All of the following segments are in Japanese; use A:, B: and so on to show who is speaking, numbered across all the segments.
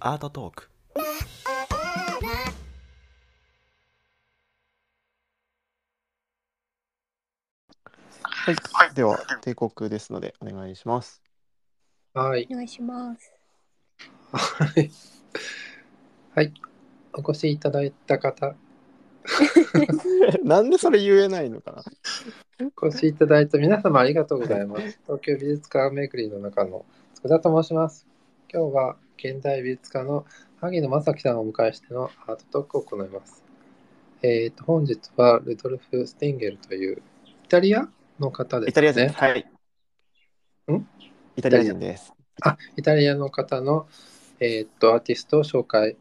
A: アートトーク
B: はい。では、帝国ですので、お願いします。
C: はい。
D: お願いします。
C: はい。はい。お越しいただいた方、
B: なんでそれ言えないのかな？
C: お越しいただいた皆様ありがとうございます。東京美術館めぐりの中の佃と申します。今日は現代美術家の萩野正樹さんをお迎えしてのアートトークを行います。えっ、と、本日はルドルフ・スティンゲルというイタリアの方ですね。
B: イタリア人です。はい。
C: ん？
B: イタリア人です。
C: あ、イタリアの方の、えーっと、アーティストを紹介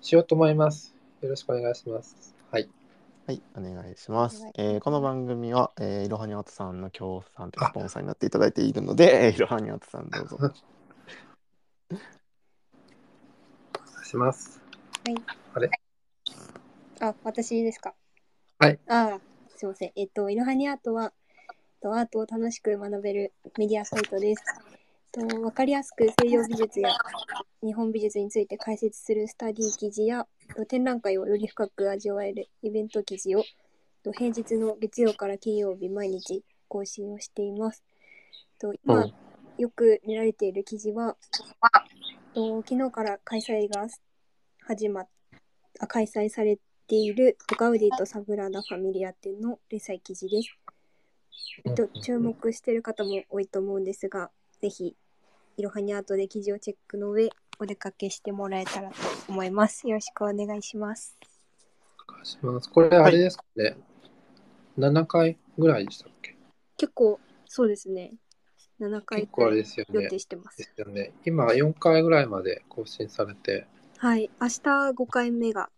C: しようと思います。よろしくお願いします。はい。
B: はい、お願いしますえーこの番組は、えーいろはにアートさんの協賛というかスポンサーになっていただいているので、えーいろはにアートさんどうぞ。
C: お願いします。
D: あ、私ですか？
C: はい。
D: あ、すいません。えっと、いろはにアートは、とアートを楽しく学べるメディアサイトです。とわかりやすく西洋美術や日本美術について解説するスタディ記事やえっと展覧会をより深く味わえるイベント記事をえっと平日の月曜から金曜日毎日更新をしています。えっと今、
C: うん
D: よく見られている記事は、えっと昨日から開催が始まっあ開催されているガウディとサグラダ・ファミリア展の連載記事です。えっと、注目している方も多いと思うんですが、ぜひ、いろはにアートで記事をチェックの上、お出かけしてもらえたらと思います。よろしくお願いします。
C: お願いします。これ、あれですかね。7回ぐらいでしたっけ？
D: 結構、そうですね。7回
C: 結構あれですよね
D: 予定してま。
C: ですすよね。今、4回ぐらいまで更新されて、
D: はい。明日5回目が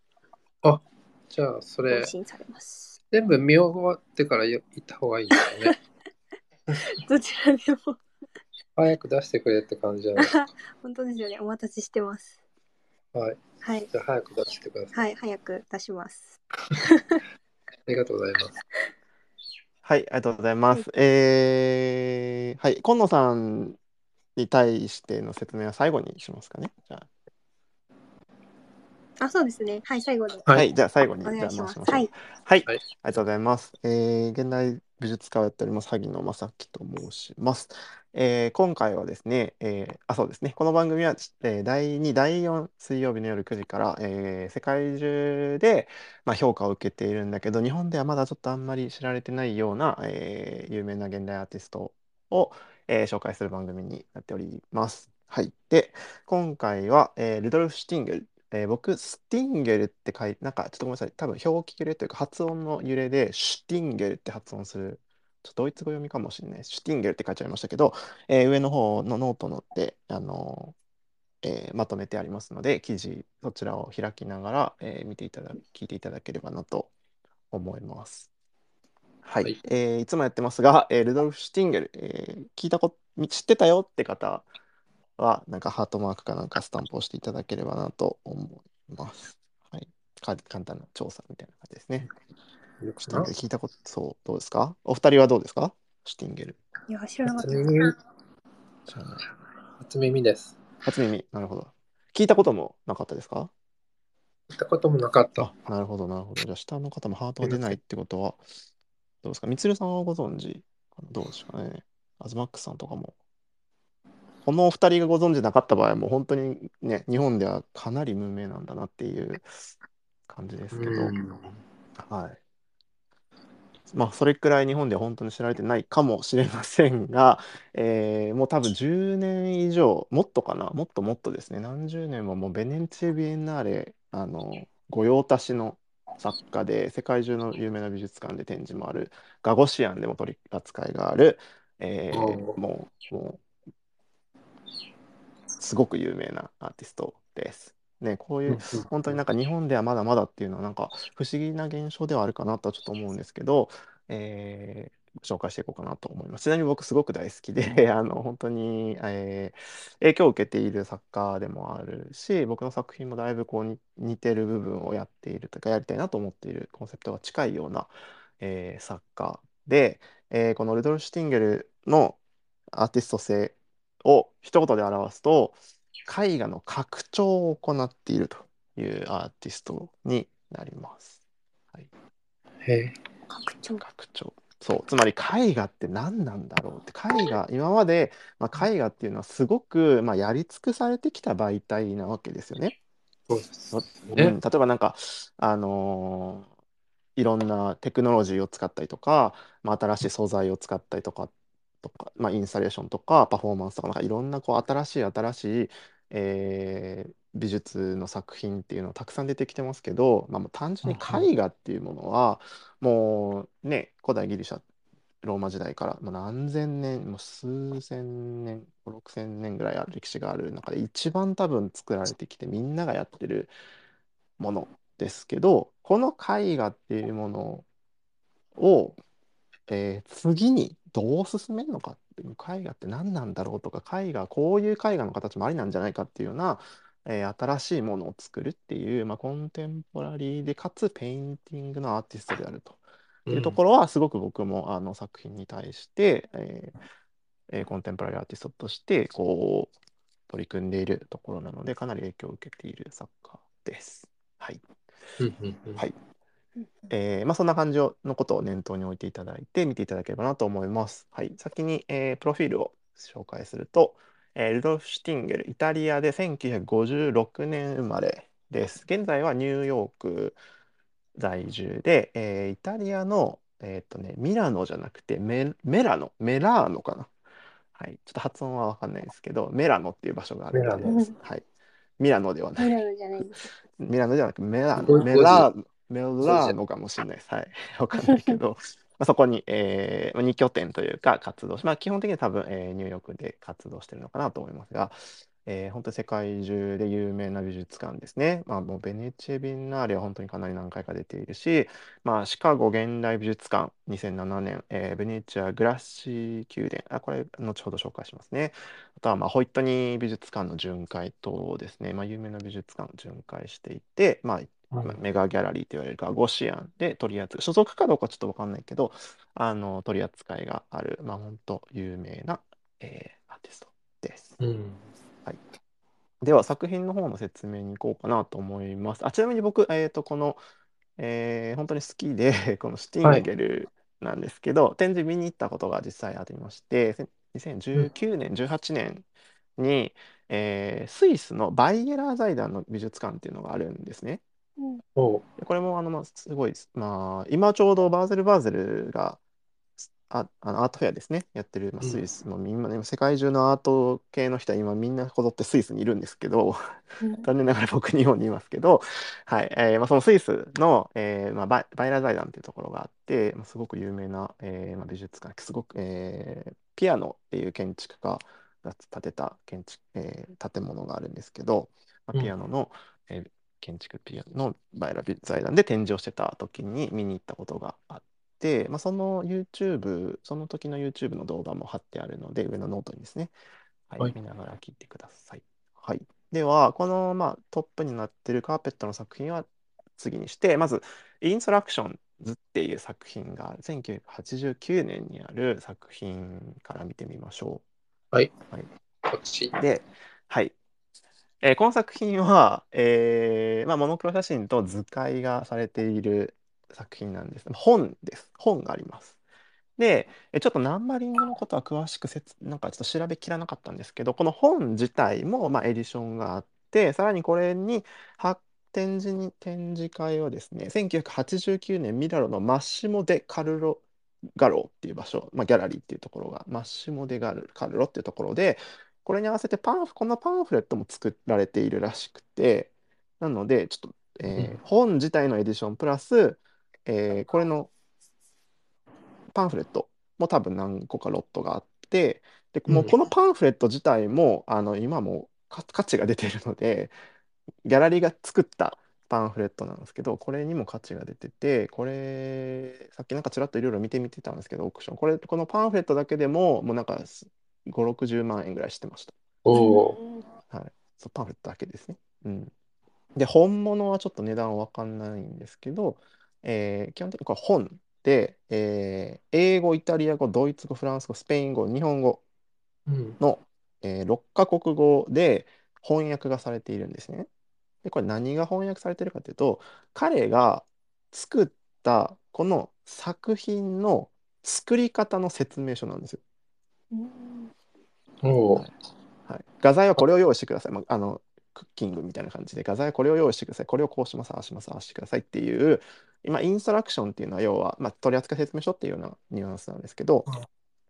C: じゃあ、それ
D: 更、新されます。
C: 全部見終わってから行った方がいいですよね。
D: どちらでも、
C: 早く出してくれって感じじゃないですか。
D: 本当ですよね。お待たせしてます。
C: はい。
D: はい。
C: じゃあ、早く出してください。
D: はい。早く出します。
C: ありがとうございます。
B: はい、ありがとうございます。えー、はい、今野さんに対しての説明は最後にしますかね。じゃ
D: あ、そうですね。はい。最後に。
B: あ、
C: はい
B: はい、じゃあ最後に、
D: お願いします。はい、
B: はいありがとうございます。えー、現代美術家をやっております、萩野正樹と申します。えー今回はですね、えーあ、そうですね、この番組は、えー第2、第4水曜日の夜9時から、え世界中で、まあ、評価を受けているんだけど、日本ではまだちょっとあんまり知られてないような、え有名な現代アーティストを、え紹介する番組になっております。はい。で、今回は、えールドルフ・シュティンゲル、え僕、スティンゲルって書いて、なんかちょっとごめんなさい、多分表記揺れというか発音の揺れで、シュティンゲルって発音する、ちょっとドイツ語読みかもしれない。シュティンゲルって書いちゃいましたけど、えー上の方のノートのって、あのーえーまとめてありますので、記事、そちらを開きながら、えー見ていただ、聞いていただければなと思います。はい。
C: はい
B: えーいつもやってますが、えールドルフ・シュティンゲル、えー聞いたこと、知ってたよって方は、なんかハートマークかなんかスタンプをしていただければなと思います。はい。か簡単な調査みたいな感じですね。シュティンゲル聞いたこと、そう、どうですか？お二人はどうですか？シュティンゲル。
D: いや、知らなかった
C: 初。耳です。
B: 初耳、なるほど。聞いたこともなかったですか？
C: 聞いたこともなかった。
B: あ、なるほど、なるほど。じゃあ、下の方もハートが出ないってことは、どうですか？みつるさんはご存知どうですかね？アズマックスさんとかも。このお二人がご存知なかった場合は、もう本当にね、日本ではかなり無名なんだなっていう感じですけど、
C: うん
B: はい。まあ、それくらい日本では本当に知られてないかもしれませんが、えーもう多分10年以上、もっとかな、もっともっとですね、何十年ももうベネチア・ビエンナーレ、あの、御用達の作家で、世界中の有名な美術館で展示もある、ガゴシアンでも取り扱いがある、えー。もう、もう、すごく有名なアーティストです。ね、こういう、本当になんか日本ではまだまだっていうのはなんか不思議な現象ではあるかなとはちょっと思うんですけど、えー紹介していこうかなと思います。ちなみに僕すごく大好きで、あの本当に、えー影響を受けている作家でもあるし、僕の作品もだいぶこうに似てる部分をやっているとか、やりたいなと思っているコンセプトが近いような、えー作家で、えーこのルドルフ・シュティンゲルのアーティスト性を一言で表すと絵画の拡張を行っているというアーティストになります。
C: へえ。
D: 拡張。
B: 拡張そうつまり絵画って何なんだろうって絵画今まで、まあ、絵画っていうのはすごく、まあ、やり尽くされてきた媒体なわけですよね。
C: そうです
B: うん、
C: ね。
B: 例えばなんかあのーいろんなテクノロジーを使ったりとか、まあ、新しい素材を使ったりとかとか、まあ、インスタレーションとかパフォーマンスとかなんかいろんなこう新しい新しい、えー美術の作品っていうのたくさん出てきてますけど、まあ、もう単純に絵画っていうものはもうね古代ギリシャローマ時代からもう何千年もう数千年6千年ぐらいある歴史がある中で一番多分作られてきてみんながやってるものですけどこの絵画っていうものを、えー次にどう進めるのかっていう絵画って何なんだろうとか絵画こういう絵画の形もありなんじゃないかっていうような、えー新しいものを作るっていう、まあ、コンテンポラリーでかつペインティングのアーティストであると。いうところはすごく僕もあの作品に対して、えーえーコンテンポラリーアーティストとしてこう取り組んでいるところなのでかなり影響を受けている作家です。はい
C: うんうんうん
B: はいえーまあ、そんな感じのことを念頭に置いていただいて見ていただければなと思います。はい、先に、えープロフィールを紹介すると、えールドルフ・シュティンゲル、イタリアで1956年生まれです。現在はニューヨーク在住で、えーイタリアの、えーとね、ミラノじゃなくてメ、メラノ、メラーノかな。はい、ちょっと発音は分かんないですけど、メラノっていう場所があるみたい
C: メラノ
B: です。はい、ミラノではない
D: ミ。ラノじゃないです。
B: ミラノじゃなくメラーノ、
C: ご
B: メラーノ、メラーノかもしれないです。はい。わかんないけど、まあ、そこに、えー、2拠点というか活動し、まあ、基本的には多分、えーニューヨークで活動してるのかなと思いますが、えー本当に世界中で有名な美術館ですね。まあ、もうベネチェ・ビンナーレは本当にかなり何回か出ているし、まあ、シカゴ現代美術館2007年、えーベネチア・グラッシー宮殿、あ、これ後ほど紹介しますね。あとは、まあ、ホイットニー美術館の巡回等ですね、まあ、有名な美術館を巡回していて、まあ、メガギャラリーと言われるガゴシアンで取り扱い、所属かどうかちょっと分かんないけど、あの取り扱いがある、まあ、本当有名な、えーアーティストです。
C: うん
B: では作品の方の説明に行こうかなと思います。あちなみに僕、えーと、この、えー本当に好きで、このシュティンゲルなんですけど、展示見に行ったことが実際ありまして、せ2019年、18年に、えースイスのバイゲラー財団の美術館っていうのがあるんですね。これもあの、まあ、すごい、まあ、今ちょうどバーゼル・バーゼルがああのアートフェアですね、やってる、まあ、
C: うん。
B: スイス、もうみんな、今世界中のアート系の人は今みんなこぞってスイスにいるんですけど、
D: うん。
B: 残念ながら僕日本にいますけど、はい。えーまあ、そのスイスの、えーまあ、バイバイエラー財団っていうところがあって、まあ、すごく有名な、えーまあ、美術館、すごく、えーピアノっていう建築家が建てた建築、えー建物があるんですけど、まあ、
C: うん。
B: ピアノの、えー建築ピアノのバイエラー財団で展示をしてた時に見に行ったことがあって、まあ、その YouTube、その時の YouTube の動画も貼ってあるので、上のノートにですね、はい
C: はい
B: 見ながら聞いてください。はい、では、この、まあ、トップになってるカーペットの作品は次にして、まず、インストラクションズっていう作品が1989年にある作品から見てみましょ
C: はい。
B: はい
C: こっち。
B: う。で、はい。えーこの作品は、えーまあ、モノクロ写真と図解がされている作品なんです。本です。本があります。で、えちょっとナンバリングのことは詳しく説なんかちょっと調べきらなかったんですけど、この本自体もまあエディションがあって、さらにこれには展示に展示会をですね、1989年ミラノのマッシモ・デ・カルロ・ガロっていう場所、まあ、ギャラリーっていうところが、マッシモ・デ・ガルカルロっていうところで、これに合わせてパンフ、このパンフレットも作られているらしくて、なので、ちょっと、えー
C: うん
B: 本自体のエディションプラス、えーこれのパンフレットも多分何個かロットがあって、で、もうこのパンフレット自体も、あの、今も価価値が出ているので、ギャラリーが作ったパンフレットなんですけど、これにも価値が出てて、これ、さっきなんかちらっといろいろ見てみてたんですけど、オークション。これ、このパンフレットだけでも、もうなんか5、60万円ぐらいしてました。
C: おお
B: そう、パンフレットだけですね。うん。で、本物はちょっと値段わかんないんですけど、えー基本的にこれ本で、えー英語、イタリア語、ドイツ語、フランス語、スペイン語、日本語
C: うん。
B: の、えー6カ国語で翻訳がされているんですね。で、これ何が翻訳されてるかというと、彼が作ったこの作品の作り方の説明書なんですよ。
D: うん
B: はい、画材はこれを用意してください。まあ、あのクッキングみたいな感じで画材はこれを用意してください。これをこうします、ああします、ああしてくださいっていう、今、インストラクションっていうのは要は、まあ、取扱説明書っていうようなニュアンスなんですけど、はい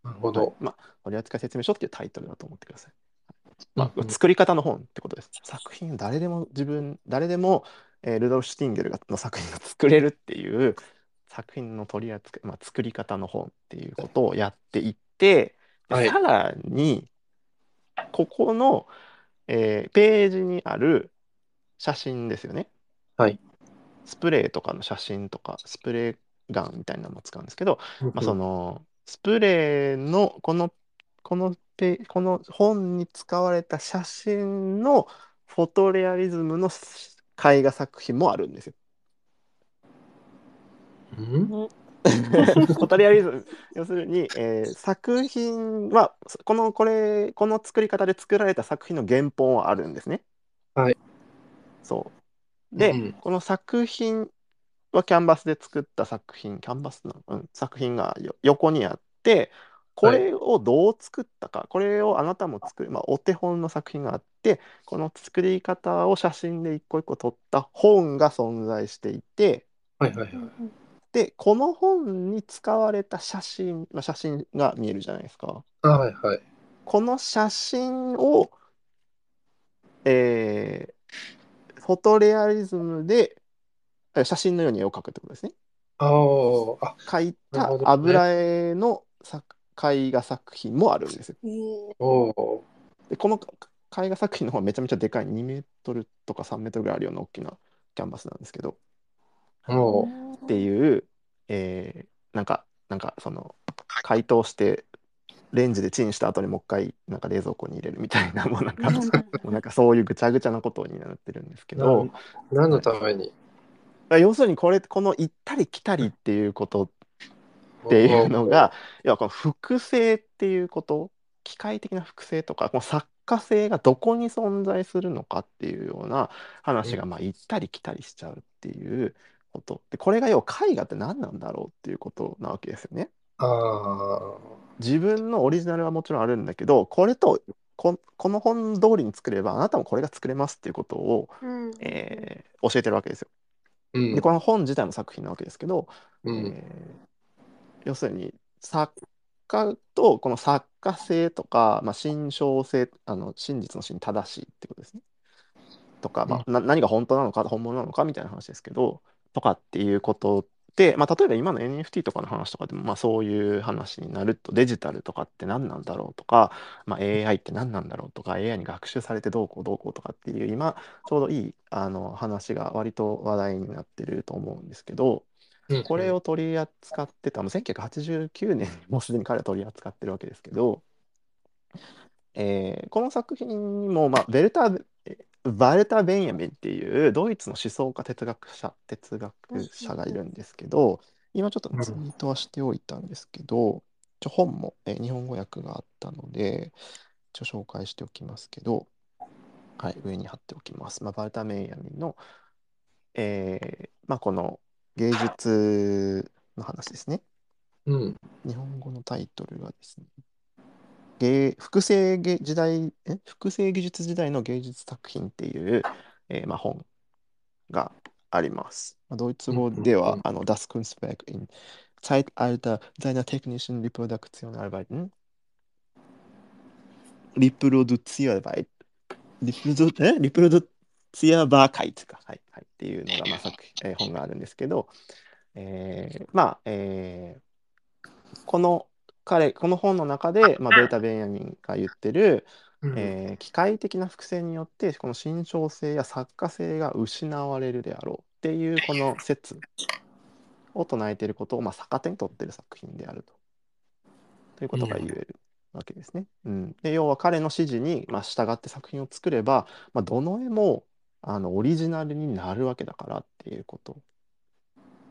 C: なるほど。
B: まあ、取扱説明書っていうタイトルだと思ってください。まあ、作り方の本ってことです。作品誰でも自分、誰でも、えールドルフ・シュティンゲルがの作品が作れるっていう作品の取り扱い、まあ、作り方の本っていうことをやっていって、で
C: はい
B: さらに、ここの、えーページにある写真ですよね。
C: はい。
B: スプレーとかの写真とか、スプレーガンみたいなのも使うんですけど、まあ、そのスプレーのこのこのペこの本に使われた写真のフォトレアリズムの絵画作品もあるんですよ。
C: うん
B: フォトレアリズム要するに、えー作品はこのこれこの作り方で作られた作品の原本はあるんですね。
C: はい。
B: そうで、
C: うん
B: この作品はキャンバスで作った作品キャンバスの、うん、作品がよ横にあってこれをどう作ったか、これをあなたも作る、まあ、お手本の作品があってこの作り方を写真で一個一個撮った本が存在していて
C: はいはいはい。
B: でこの本に使われた写真、まあ、写真が見えるじゃないですか。
C: あはいはい。
B: この写真を、えーフォトレアリズムでえ写真のように絵を描くってことですね。
C: あーあ、
B: 描いた油絵の作絵画作品もあるんですよ。
D: えー
C: おお
B: でこのか絵画作品の方はめちゃめちゃでかい2メートルとか3メートルぐらいあるような大きなキャンバスなんですけどっていう、えーなんかなんかその解凍してレンジでチンした後にもう一回なんか冷蔵庫に入れるみたいなもうなんか もうなんかそういうぐちゃぐちゃなことになってるんですけど。
C: 何のために？
B: 要するにこれこの行ったり来たりっていうことっていうのが要はこの複製っていうこと機械的な複製とかこの作家性がどこに存在するのかっていうような話が
C: うん。
B: まあ行ったり来たりしちゃうっていうことでこれが要は絵画って何なんだろうっていうことなわけですよね。
C: ああ。
B: 自分のオリジナルはもちろんあるんだけどこれとここの本通りに作ればあなたもこれが作れますっていうことを、
D: うん
B: えー教えてるわけですよ。
C: うん
B: でこの本自体も作品なわけですけど、
C: うん
B: えー要するに作家とこの作家性とか、まあ、真正性あの真実の真に正しいってことですね。とか、まあな何が本当なのか本物なのかみたいな話ですけどとかっていうことで、まあ、例えば今の NFT とかの話とかでも、まあ、そういう話になるとデジタルとかって何なんだろうとか、まあ、AI って何なんだろうとか AI に学習されてどうこうどうこうとかっていう今ちょうどいいあの話が割と話題になってると思うんですけど。
C: うん
B: これを取り扱ってた、もう1989年にもうすでに彼は取り扱ってるわけですけど、えーこの作品にも、まあ、ベルター・えバルター・ベンヤミンっていうドイツの思想家哲学者哲学者がいるんですけど今ちょっとツイートはしておいたんですけどちょ本も、えー日本語訳があったので一応紹介しておきますけど、はい、上に貼っておきます。まあ、バルター・ベンヤミンの、えーまあ、この芸術の話ですね。
C: うん。
B: 日本語のタイトルがですね、芸複製芸時代え？複製技術時代の芸術作品っていう、えまあ、本があります。ドイツ語では、あの Das Kunstwerk in Zeitalter seiner technischen Reproduktion arbeiten。リプロドツィアバイト。リプロド,え？ドツィアバーカイツか、はいはい。っていうのが、まあ、作品、え、本があるんですけど、え、まあ、え、この、彼、この本の中で、まあ、ベータ・ベンヤミンが言ってる、
C: うん。
B: えー機械的な複製によってこの心象性や作家性が失われるであろうっていうこの説を唱えていることを、まあ、逆手に取っている作品であると。ということが言えるわけですね。うん、で要は彼の指示に、まあ、従って作品を作れば、まあ、どの絵もあのオリジナルになるわけだからっていうこと、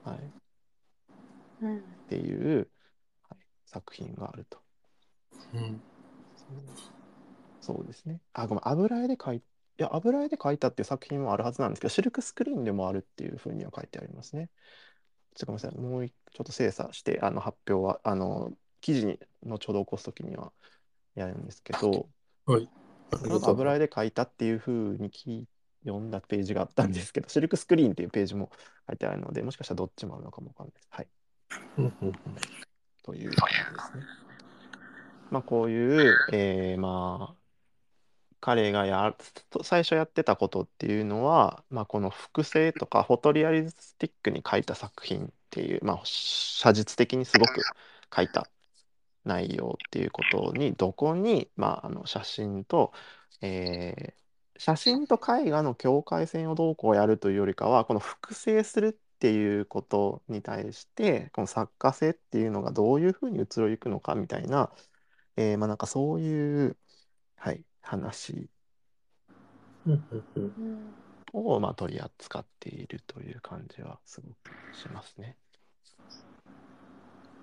B: はい、っ
D: うん。
B: ていう、はい、作品があると。
C: うん
B: そうですね。あ、ごめん、油絵で描い、いや、油絵で描いたっていう作品もあるはずなんですけど、シルクスクリーンでもあるっていうふうには書いてありますね。ちょっとごめんなさい、もう一ちょっと精査して、あの発表は、あの、記事に後ほど起こすときにはやるんですけど、
C: はい。
B: 油絵で描いたっていうふうに聞い読んだページがあったんですけど、シルクスクリーンっていうページも書いてあるので、もしかしたらどっちもあるのかもわかんないです。はい。という感じですね。まあこういう、えーまあ彼がや最初やってたことっていうのは、まあ、この複製とかフォトリアリスティックに描いた作品っていう、まあ、写実的にすごく描いた内容っていうことにどこに、まあ、あの写真と、えー写真と絵画の境界線をどうこうやるというよりかはこの複製するっていうことに対してこの作家性っていうのがどういうふうに移ろいくのかみたいな、えーまあなんかそういう、はい、話をまあ取り扱っているという感じはすごくしますね。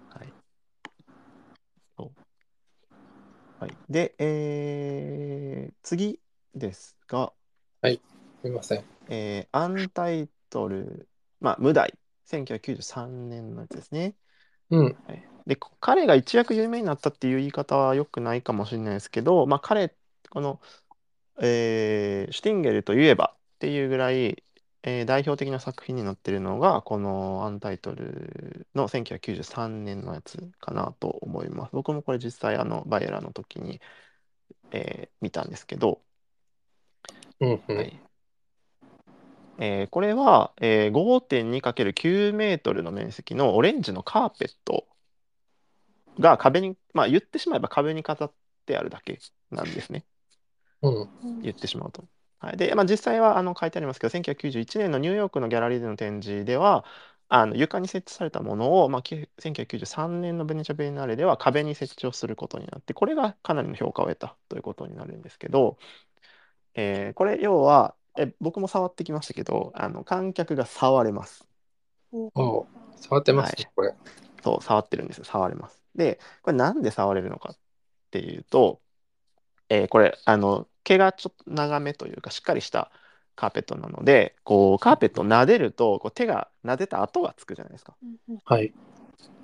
B: はい。はい。で、えー次ですが、
C: すみません。
B: えーアンタイトル、まあ、無題、1993年のやつですね。
C: うん。
B: はいで、こ彼が一躍有名になったっていう言い方は良くないかもしれないですけど、まあ、彼、この、えーシュティンゲルといえばっていうぐらい、えー代表的な作品になってるのが、このアンタイトルの1993年のやつかなと思います。僕もこれ実際、あの、バイエラの時に、えー見たんですけど、
C: うんうん。
B: はいえーこれは、えー 5.2×9 メートルの面積のオレンジのカーペットが壁に、まあ言ってしまえば壁に飾ってあるだけなんですね。
C: うん。
D: うん
B: 言ってしまうと。はい、で、まあ、実際はあの書いてありますけど、1991年のニューヨークのギャラリーでの展示では、あの床に設置されたものを、まあ、き1993年のベネチア・ベーナーレでは壁に設置をすることになって、これがかなりの評価を得たということになるんですけど、えーこれ要はえ、僕も触ってきましたけど、あの観客が触れます。
C: おう触ってますね、これ。
B: そう、触ってるんですよ。触れます。で、これなんで触れるのかっていうと、えーこれ、あの、毛がちょっと長めというか、しっかりしたカーペットなので、こう、カーペットを撫でると、こう手が撫でた跡がつくじゃないですか。
C: はい。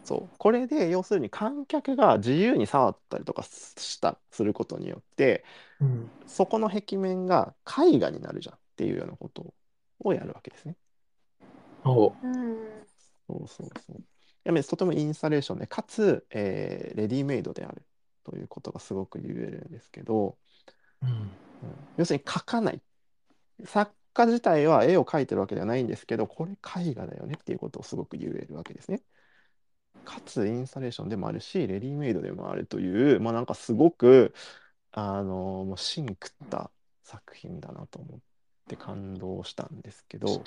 B: そう。これで、要するに観客が自由に触ったりとかした、することによって、
C: うん。
B: そこの壁面が絵画になるじゃんっていうようなことをやるわけですね。
C: おう
D: うん
B: そうそうそう。いやめとてもインスタレーションで、かつ、えーレディメイドであるということがすごく言えるんですけど、
C: うん。
B: うん要するに描かない。作家自体は絵を描いてるわけではないんですけど、これ絵画だよねっていうことをすごく言えるわけですね。かつインスタレーションでもあるし、レディメイドでもあるという、まあなんかすごく、あの、もう芯食った作品だなと思って感動したんですけど、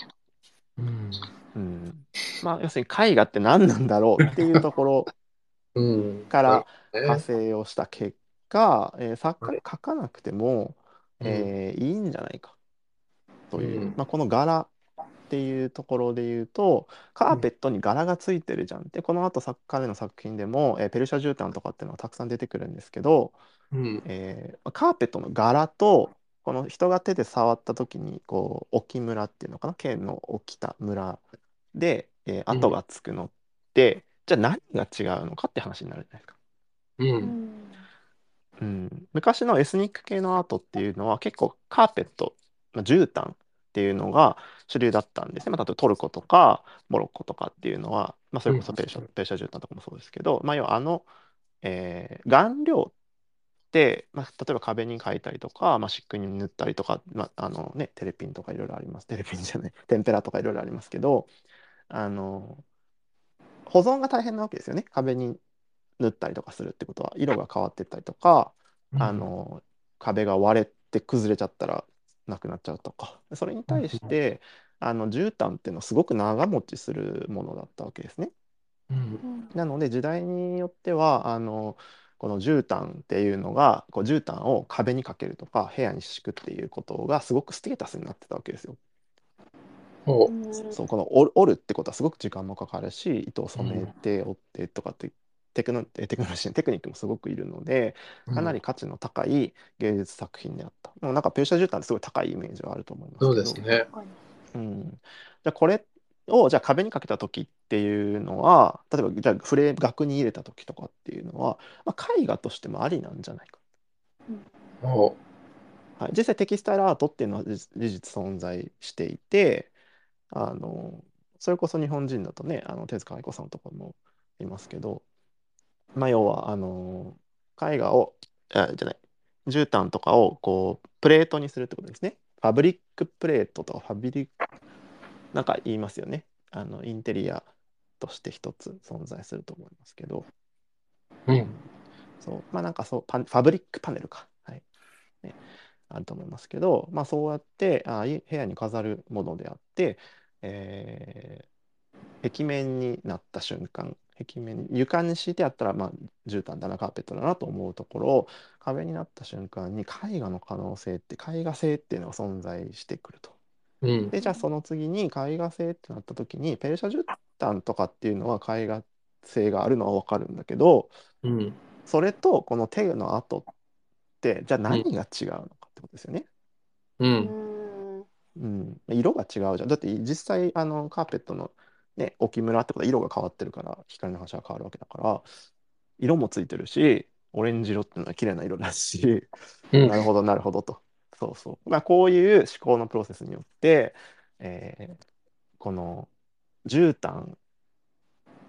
C: うん。
B: うん、まあ要するに絵画って何なんだろうっていうところ
C: うん。
B: から
C: ね
B: 派生をした結果、えー作
C: はい
B: 家描かなくても、
C: うん
B: えーいいんじゃないかという、
C: うん
B: まあ、この柄っていうところで言うとカーペットに柄がついてるじゃんってこの後作彼の作品でも、えーペルシャ絨毯とかっていうのがたくさん出てくるんですけど、
C: うん。
B: えーカーペットの柄とこの人が手で触った時にこう置きムラっていうのかな？剣の置きたムラで、えー跡がつくのって、じゃあ何が違うのかって話になるじゃないですか。
C: う。
D: うんん
B: うん、昔のエスニック系のアートっていうのは結構カーペット、まあ、絨毯っていうのが主流だったんですね。まあ、例えばトルコとかモロッコとかっていうのは、まあ、それこそペルシャ、
C: うん
B: ペルシャ絨毯とかもそうですけど、まあ、要はあの、えー顔料って、まあ、例えば壁に描いたりとか、まあ、漆喰に塗ったりとか、まああのね、テレピンとかいろいろあります。テレピンじゃない、テンペラとかいろいろありますけど、あの保存が大変なわけですよね。壁に塗ったりとかするってことは色が変わってったりとか、あの壁が割れて崩れちゃったらなくなっちゃうとかそれに対してあの絨毯っていうのはすごく長持ちするものだったわけですね。
C: うん。
D: うん
B: なので時代によってはあのこの絨毯っていうのがこう絨毯を壁にかけるとか部屋に敷くっていうことがすごくステータスになってたわけですよ。そうこの折るってことはすごく時間もかかるし糸を染めて折ってとかってテクノえテクノロジーテクニックもすごくいるのでかなり価値の高い芸術作品であった、でもなんかペルシャ絨毯ってすごい高いイメージはあると思いますけど。
C: そうですね。
B: うん、じゃあこれをじゃあ壁にかけた時っていうのは例えばじゃあフレーム額に入れた時とかっていうのは、まあ、絵画としてもありなんじゃないか、
C: お
B: はい、実際テキスタイルアートっていうのは事事実存在していてあのそれこそ日本人だとねあの手塚愛子さんとかもいますけど、まあ、要はあの絵画をあじゃない絨毯とかをこうプレートにするってことですね。ファブリックプレートとかファブリックなんか言いますよね。あのインテリアとして一つ存在すると思いますけど。
C: うん。
B: そう。まあなんかそうパンファブリックパネルか。はい、ね、あると思いますけど。まあそうやってあい部屋に飾るものであって、えー壁面になった瞬間壁面床に敷いてあったらまあ絨毯だなカーペットだなと思うところを壁になった瞬間に絵画の可能性って絵画性っていうのが存在してくると。
C: うん。
B: でじゃあその次に絵画性ってなった時にペルシャ絨毯とかっていうのは絵画性があるのは分かるんだけど
C: うん。
B: それとこの手の跡ってじゃあ何が違うのかってことですよね。
C: う。
D: うんん。
B: うん、色が違うじゃん。だって実際あのカーペットの、ね、置村ってことは色が変わってるから光の反射が変わるわけだから色もついてるしオレンジ色っていうのは綺麗な色だし
C: うん
B: なるほどなるほどと。そうそう。まあこういう思考のプロセスによって、えーこの絨毯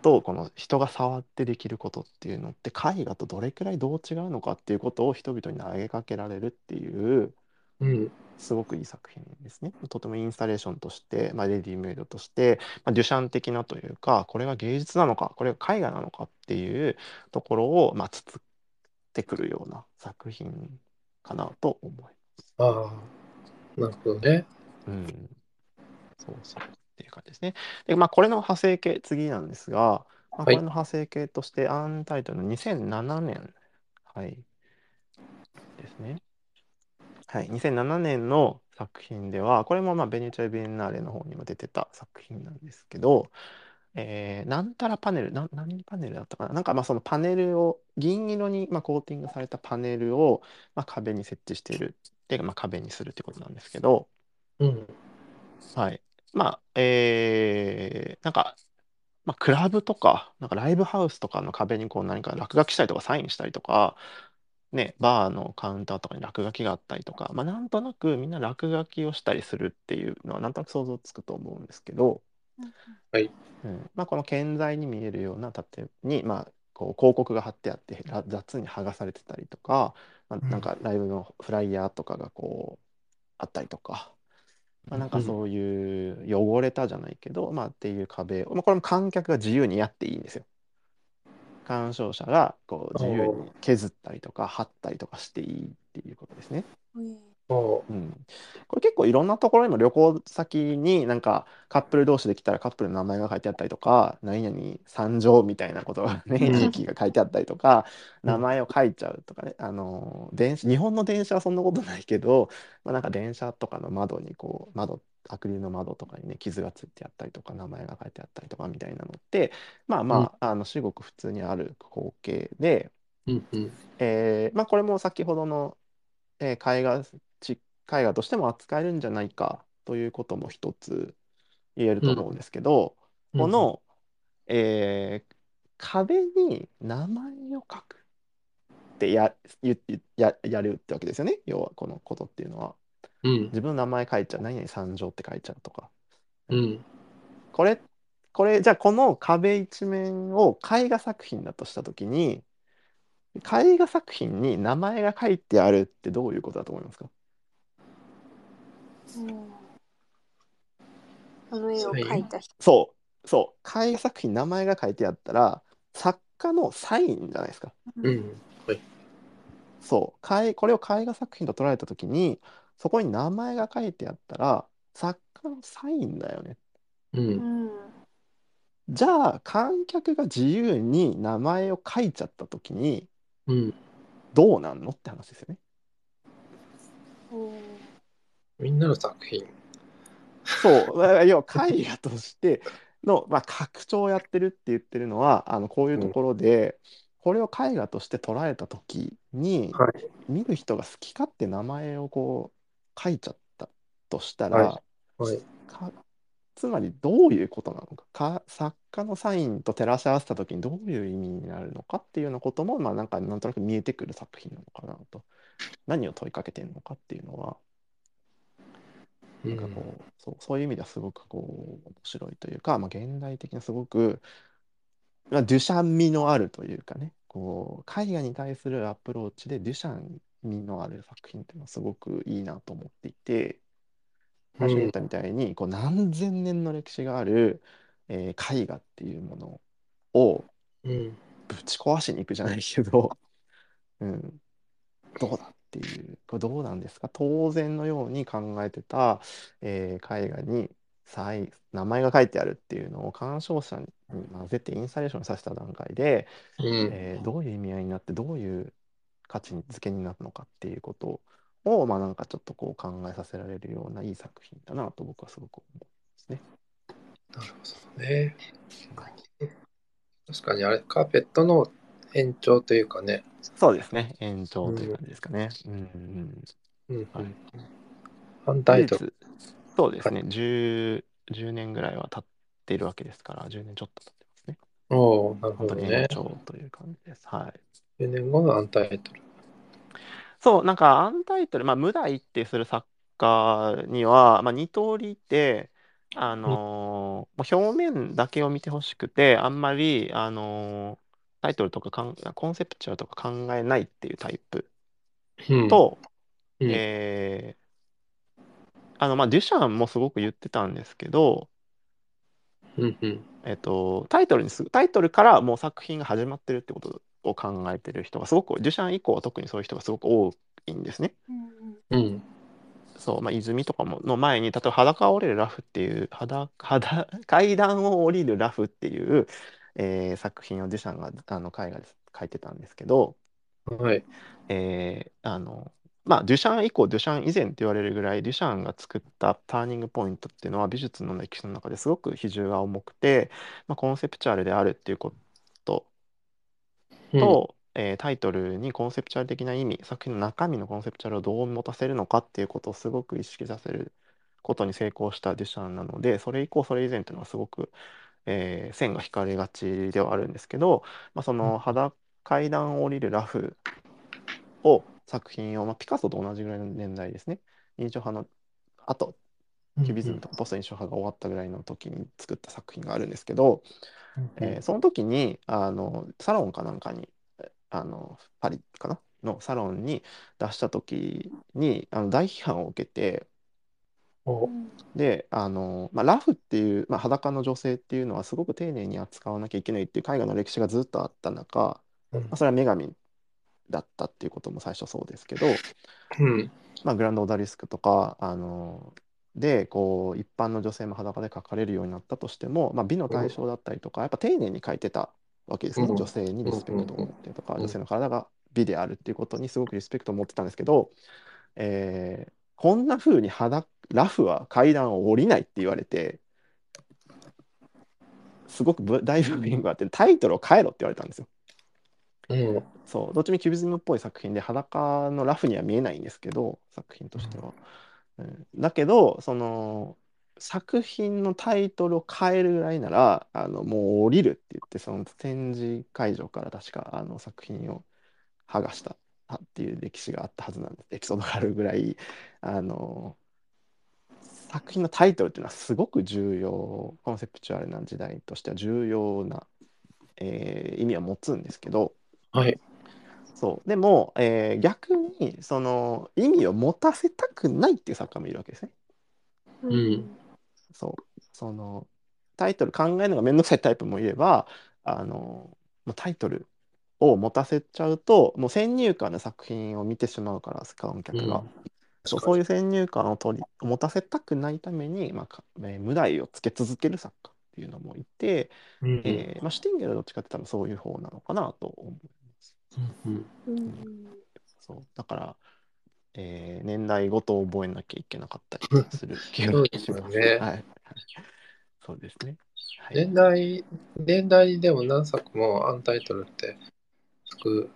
B: とこの人が触ってできることっていうのって絵画とどれくらいどう違うのかっていうことを人々に投げかけられるっていう
C: うん。
B: すごくいい作品ですね。とてもインスタレーションとして、まあ、レディメイドとして、まあ、デュシャン的なというかこれが芸術なのかこれが絵画なのかっていうところを、まあ、つつってくるような作品かなと思います。
C: ああ。なるほどね。
B: うん、そうそうっていう感じですね。で、まあ、これの派生系次なんですが、まあ、こ
C: はい
B: れの派生系としてアンタイトルの2007年、はい、ですね。はい、2007年の作品では、これもまあベネチア・ビエンナーレの方にも出てた作品なんですけど、えーなんたらパネル、なん何パネルだったかな、なんかまあそのパネルを、銀色にまあコーティングされたパネルをまあ壁に設置している、で、まあ、壁にするってことなんですけど、
C: うん。
B: はい。まあ、えーなんか、まあ、クラブとか、なんかライブハウスとかの壁にこう何か落書きしたりとかサインしたりとか、ね、バーのカウンターとかに落書きがあったりとか、まあ、なんとなくみんな落書きをしたりするっていうのはなんとなく想像つくと思うんですけど、
C: はい。
B: うん。まあ、この建材に見えるような建物に、まあ、こう広告が貼ってあってら雑に剥がされてたりとか、まあ、なんかライブのフライヤーとかがこうあったりとか、まあ、なんかそういう汚れたじゃないけど、まあ、っていう壁を、まあ、これも観客が自由にやっていいんですよ。鑑賞者がこう自由に削ったりとか貼ったりとかしていいっていうことですね。
C: お
B: うん、これ結構いろんなところにも旅行先になんかカップル同士で来たらカップルの名前が書いてあったりとか何々参上みたいなことがね
C: うん
B: 駅が書いてあったりとか
C: うん
B: 名前を書いちゃうとかねあの電車日本の電車はそんなことないけど、まあ、なんか電車とかの窓にこう窓アクリルの窓とかにね傷がついてあったりとか名前が書いてあったりとかみたいなのってまあまああの至極普通にある光景で。
C: うんうん。
B: えーまあ、これも先ほどの、えー絵画ち絵画としても扱えるんじゃないかということも一つ言えると思うんですけど、
C: うん。
B: この、えー壁に名前を書くってやゆややるってわけですよね。要はこのことっていうのは。
C: うん。
B: 自分の名前書いちゃう何々参上って書いちゃうとか。
C: うん。
B: これこれじゃあこの壁一面を絵画作品だとした時に絵画作品に名前が書いてあるってどういうことだと思いますか？
D: あの絵を描いた人。
B: そう。そう。絵画作品に名前が書いてあったら作家のサインじゃないですか。
C: うん。
B: そう。絵これを絵画作品と捉えた時にそこに名前が書いてあったら作家のサインだよね。
C: う。
D: うんん。
B: じゃあ観客が自由に名前を書いちゃった時に
C: うん。
B: どうなんのって話ですよね
C: みんなの作品。
B: そう、ま あ要は絵画としての、まあ、拡張をやってるって言ってるのはあのこういうところで、これを絵画として捉えた時に、
C: はい。
B: 見る人が好き勝手名前をこう書いちゃったとしたら、
C: ははい。
B: かつまりどういうことなのか。か作家のサインと照らし合わせた時にどういう意味になるのかっていうようなことも、まあ、なんかなんとなく見えてくる作品なのかなと。何を問いかけてるのかっていうのは
C: うん。
B: なんかこうそうそういう意味ではすごくこう面白いというか、まあ、現代的なすごく、まあ、デュシャン味のあるというかね。こう絵画に対するアプローチでデュシャン味のある作品っていうのはすごくいいなと思っていて最初に言ったみたいに、こう何千年の歴史がある、えー絵画っていうものを
C: うん。
B: ぶち壊しに行くじゃないけど、うん、どうだっていうこれどうなんですか？当然のように考えてた、えー絵画にさい名前が書いてあるっていうのを鑑賞者に混ぜてインスタレーションさせた段階で、
C: うん。
B: えーどういう意味合いになってどういう価値付けになるのかっていうことをまあなんかちょっとこう考えさせられるようないい作品だなと僕はすごく思うんですね。
C: なるほどね。確かにあれ、カーペットの延長というかね。
B: そうですね延長という感じですかね。うんうん
C: うんうん
B: はい
C: 反対と。
B: そうですね、10, 10年ぐらいは経っているわけですから、10年ちょっと経ってますね。
C: おおなるほどね。
B: 長という感じです。はい。
C: 10年後のアンタイトル。
B: そう、なんかアンタイトル、まあ、無題ってする作家には、まあ、2通りいて、あのーもう表面だけを見てほしくて、あんまり、あのータイトルとかかんコンセプチュアルとか考えないっていうタイプ
C: うん、
B: と、
C: うん。
B: えーあのまあ、デュシャンもすごく言ってたんですけど、
C: うんうん。
B: えっと、タイトルにすタイトルからもう作品が始まってるってことを考えてる人がすごくデュシャン以降は特にそういう人がすごく多いんですね。
D: うん
C: うん。
B: そう、まあ、泉とかもの前に例えば裸を降りるラフっていう裸裸階段を降りるラフっていう、えー作品をデュシャンがあの絵画で描いてたんですけど、
C: はい。
B: えーあのまあ、デュシャン以降デュシャン以前って言われるぐらいデュシャンが作ったターニングポイントっていうのは美術の歴史の中ですごく比重が重くて、まあ、コンセプチュアルであるっていうこと
C: うん、
B: と、えータイトルにコンセプチュアル的な意味作品の中身のコンセプチュアルをどう持たせるのかっていうことをすごく意識させることに成功したデュシャンなのでそれ以降それ以前っていうのはすごく、えー線が引かれがちではあるんですけど、まあ、その肌階段を降りるラフを作品を、まあ、ピカソと同じぐらいの年代ですね。印象派のあとキュビズムとかポスト印象派が終わったぐらいの時に作った作品があるんですけど、
C: うん
B: えーその時にあのサロンかなんかにえあのパリかな？のサロンに出した時にあの大批判を受けて
C: お。
B: であの、まあ、ラフっていう、まあ、裸の女性っていうのはすごく丁寧に扱わなきゃいけないっていう絵画の歴史がずっとあった中、
C: うん。
B: まあ、それは女神だったっていうことも最初そうですけど、
C: うん。
B: まあ、グランドオダリスクとかあのでこう一般の女性も裸で描かれるようになったとしても、まあ、美の対象だったりとかやっぱ丁寧に描いてたわけですね、
C: うん
B: 女性にリスペクトを持ってとか、
C: うん
B: 女性の体が美であるっていうことにすごくリスペクトを持ってたんですけど、えーこんな風に裸ラフは階段を降りないって言われてすごくぶ大ブーミングがあってタイトルを変えろって言われたんですよ。
C: うん。
B: そうどっちもキュビズムっぽい作品で裸のラフには見えないんですけど作品としては。うんだけどその作品のタイトルを変えるぐらいならあのもう降りるって言ってその展示会場から確かあの作品を剥がしたっていう歴史があったはずなんですエピソードがあるぐらいあの作品のタイトルっていうのはすごく重要コンセプチュアルな時代としては重要な、えー意味を持つんですけど
C: はい。
B: そう。でも、えー逆にその意味を持たせたくないっていう作家もいるわけですね。
C: うん。
B: そう。そのタイトル考えるのがめんどくさいタイプもいればあのタイトルを持たせちゃうともう先入観の作品を見てしまうから観客が、そうそういう先入観を取り持たせたくないために、まあかえー無題をつけ続ける作家っていうのもいて、
C: うん。
B: えーまあ、シュティンゲルはどっちかって言ったらそういう方なのかなと思い
C: うん
D: うん
B: そうだから、えー年代ごと覚えなきゃいけなかったりする気が
C: そうです
B: します。
C: よね
B: はい。そうですね。はい。
C: 年代、年代でも何作もアンタイトルって作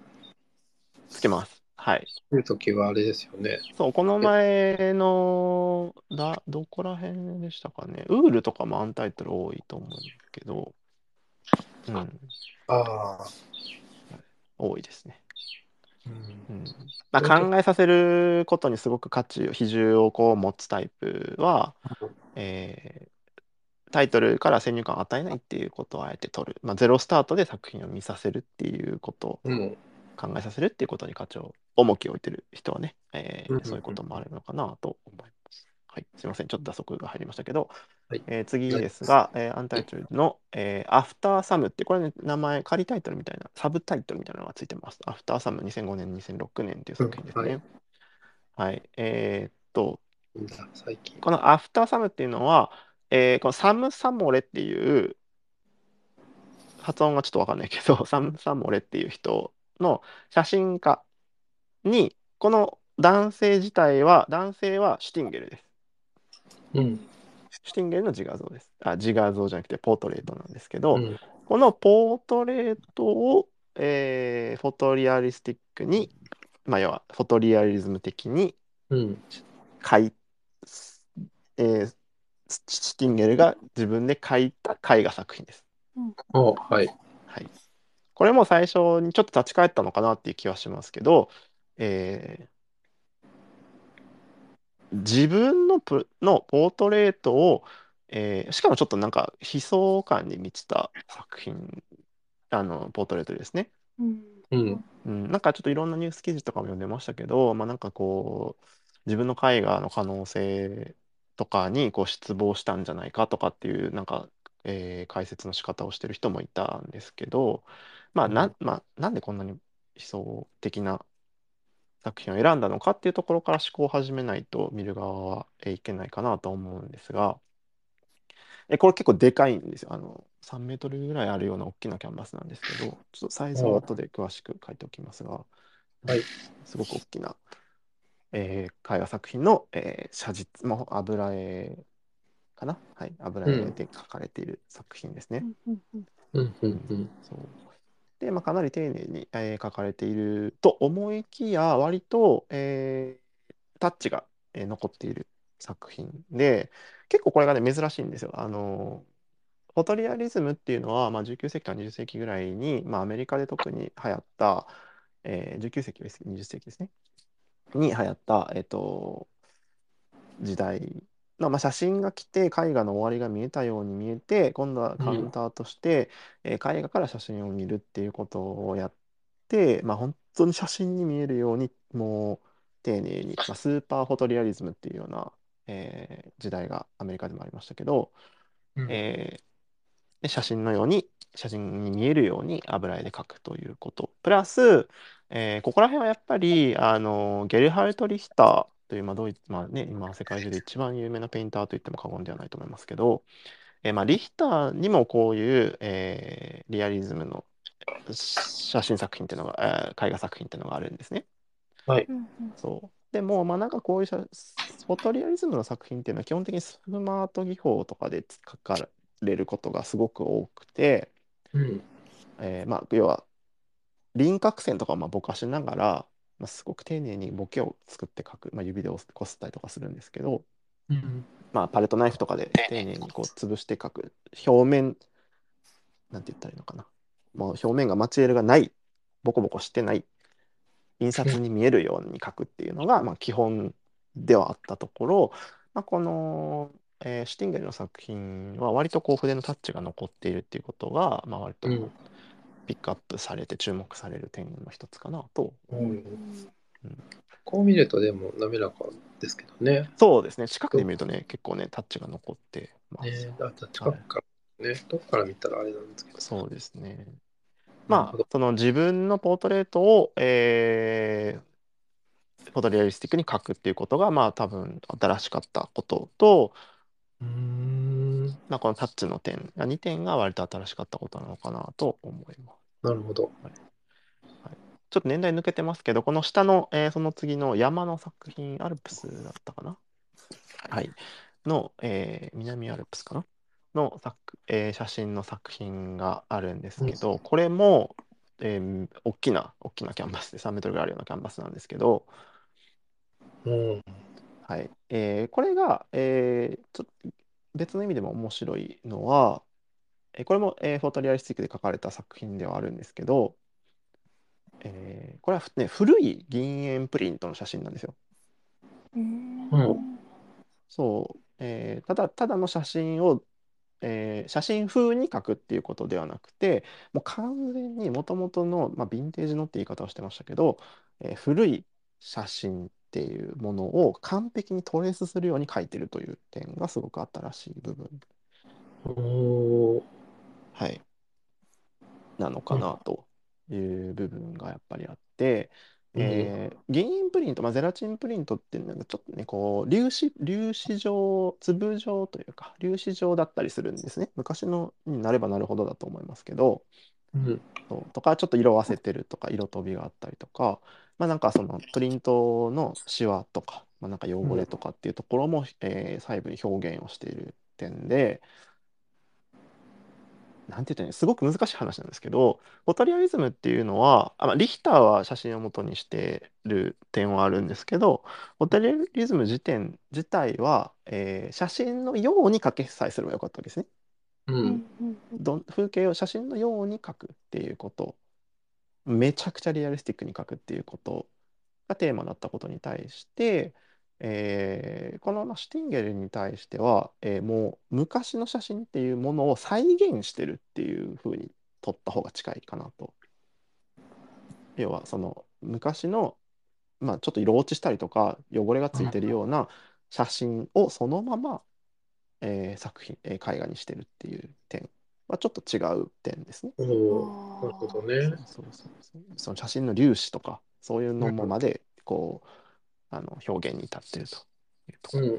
B: つけます。はい。
C: るときはあれですよね。
B: そう、この前の、だ、どこら辺でしたかね。ウールとかもアンタイトル多いと思うんですけど、うん、
C: ああ。
B: 多いですね。
C: うん。
B: うん。まあ、考えさせることにすごく価値を、比重をこう持つタイプは、えータイトルから先入観を与えないっていうことをあえて取る、まあ、ゼロスタートで作品を見させるっていうことを
C: うん。
B: 考えさせるっていうことに価値を重きを置いてる人はね、えーそういうこともあるのかなと思います。はい、すいません、ちょっと打足が入りましたけど、
C: はい
B: えー次ですが、えーアンタイトルの、えーアフターサムって、これね、名前、仮タイトルみたいな、サブタイトルみたいなのがついてます。アフターサム2005年、2006年っていう作品ですね。はい、えーっと。このアフターサムっていうのは、えーこのサム・サモレっていう、発音がちょっとわかんないけど、サム・サモレっていう人の写真家に、この男性自体は、男性はシュティンゲルです。
C: うん。
B: シュティンゲルの自画像です。あ、自画像じゃなくてポートレートなんですけど、
C: うん。
B: このポートレートを、えーフォトリアリスティックに、まあ、要はフォトリアリズム的に
C: うん。
B: 描い、えースシュティンゲルが自分で描いた絵画作品です。
C: おはい。
B: はい。これも最初にちょっと立ち返ったのかなっていう気はしますけど、えー自分のプのポートレートを、えーしかもちょっとなんか悲壮感に満ちた作品、あの、ポートレートですね。
D: うん。
C: うん。
B: うん、なんかちょっといろんなニュース記事とかも読んでましたけど、まあ、なんかこう自分の絵画の可能性とかにこう失望したんじゃないかとかっていうなんか、えー解説の仕方をしてる人もいたんですけど、まあなまあ、なんでこんなに悲壮的な作品を選んだのかっていうところから思考を始めないと見る側はえーいけないかなと思うんですが、えこれ結構でかいんですよ。あの3メートルぐらいあるような大きなキャンバスなんですけど、ちょっとサイズは後で詳しく書いておきますが、
C: はい
B: すごく大きな、えー絵画作品の、えー写実、まあ、油絵かな？はい、油絵で描かれている作品ですね。
D: うんうん
C: うん。うん。うん。
B: そうで、まあ、かなり丁寧に、えー描かれていると思いきや、割と、えータッチが、えー残っている作品で、結構これがね、珍しいんですよ。あのフォトリアリズムっていうのは、まあ、19世紀から20世紀ぐらいに、まあ、アメリカで特に流行った、えー19世紀、20世紀ですね、に流行った、えっと、時代、まあ、写真が来て絵画の終わりが見えたように見えて今度はカウンターとして、えー絵画から写真を見るっていうことをやって、まあ、本当に写真に見えるようにもう丁寧に、まあ、スーパーフォトリアリズムっていうような、えー時代がアメリカでもありましたけど、
C: うん。
B: えーで写真のように写真に見えるように油絵で描くということ。プラス、えーここら辺はやっぱりあのゲルハルト・リヒターという、まあドイツまあね、今世界中で一番有名なペインターと言っても過言ではないと思いますけど、えーまあ、リヒターにもこういう、えーリアリズムの写真作品っていうのが、えー絵画作品っていうのがあるんですね。
D: うんうん
B: そう。でも、まあなんかこういう写フォトリアリズムの作品っていうのは基本的にスマート技法とかで書かれることがすごく多くて、
C: うん。
B: えーまあ要は輪郭線とかをまあぼかしながら、まあ、すごく丁寧にボケを作って描く、まあ、指でこすったりとかするんですけど、
C: うん。
B: まあ、パレットナイフとかで丁寧にこう潰して描く表面なんて言ったらいいのかな。もう表面がマチエールがないボコボコしてない印刷に見えるように描くっていうのが、まあ、基本ではあったところ、まあ、この、えーシュティンゲルの作品は割とこう筆のタッチが残っているっていうことが、まあ、割と
C: うん
B: ピックアップされて注目される点の一つかなと
C: うんこう見るとでも滑らかですけどね。
B: そうですね近くで見るとね結構ねタッチが残ってます。
C: ねだ近くからね、どこから見たらあれなんですけど。
B: そうですね。まあ、その自分のポートレートを、えーフォトリアリスティックに描くっていうことが、まあ、多分新しかったことと、
C: うーん。
B: まあ、このタッチの点、2点が割と新しかったことなのかなと思います。
C: なるほど。
B: ちょっと年代抜けてますけど、この下の、えーその次の山の作品、アルプスだったかな？はい。の、えー南アルプスかな？の作、えー写真の作品があるんですけど、これも、えー大きな大きなキャンバスで3メートルぐらいあるようなキャンバスなんですけど、
C: うん。
B: はいえーこれが、えーちょっと別の意味でも面白いのは、えーこれも、えーフォートリアリスティックで描かれた作品ではあるんですけど、えーこれはふ、ね、古い銀塩プリントの写真なんですよ。
D: うん。
C: うん
B: そう、えーただただの写真を、えー写真風に描くっていうことではなくてもう完全にもともとの、まあ、ヴィンテージのって言い方をしてましたけど、えー古い写真っていうものを完璧にトレースするように描いてるという点がすごく新しい部分、
C: おー
B: はい、なのかなという部分がやっぱりあって。
C: うん
B: えー銀塩プリント、まあ、ゼラチンプリントっていうのがちょっとねこう粒子粒子状粒状というか粒子状だったりするんですね昔のになればなるほどだと思いますけど
C: うん。
B: とかちょっと色あせてるとか色飛びがあったりとかまあなんかそのプリントのシワとか、まあ、なんか汚れとかっていうところも、えー細部に表現をしている点でなんて言ったらいいの？すごく難しい話なんですけどフォトリアリズムっていうのはあ、まあ、リヒターは写真を元にしてる点はあるんですけどフォトリアリズム自点自体は、えー写真のように描けさえすればよかったわけですね。
C: う。
D: うんんうん
B: どん風景を写真のように描くっていうことめちゃくちゃリアリスティックに描くっていうことがテーマだったことに対して、えーこのまあシュティンゲルに対しては、えーもう昔の写真っていうものを再現してるっていう風に撮った方が近いかなと。要はその昔の、まあ、ちょっと色落ちしたりとか汚れがついてるような写真をそのまま、えー作品、えー絵画にしてるっていう点はちょっと違う点ですね。
C: なるほどね。
B: そうそうそうその写真の粒子とかそういうのもまでこうあの表現に至ってるというところ。
C: うん。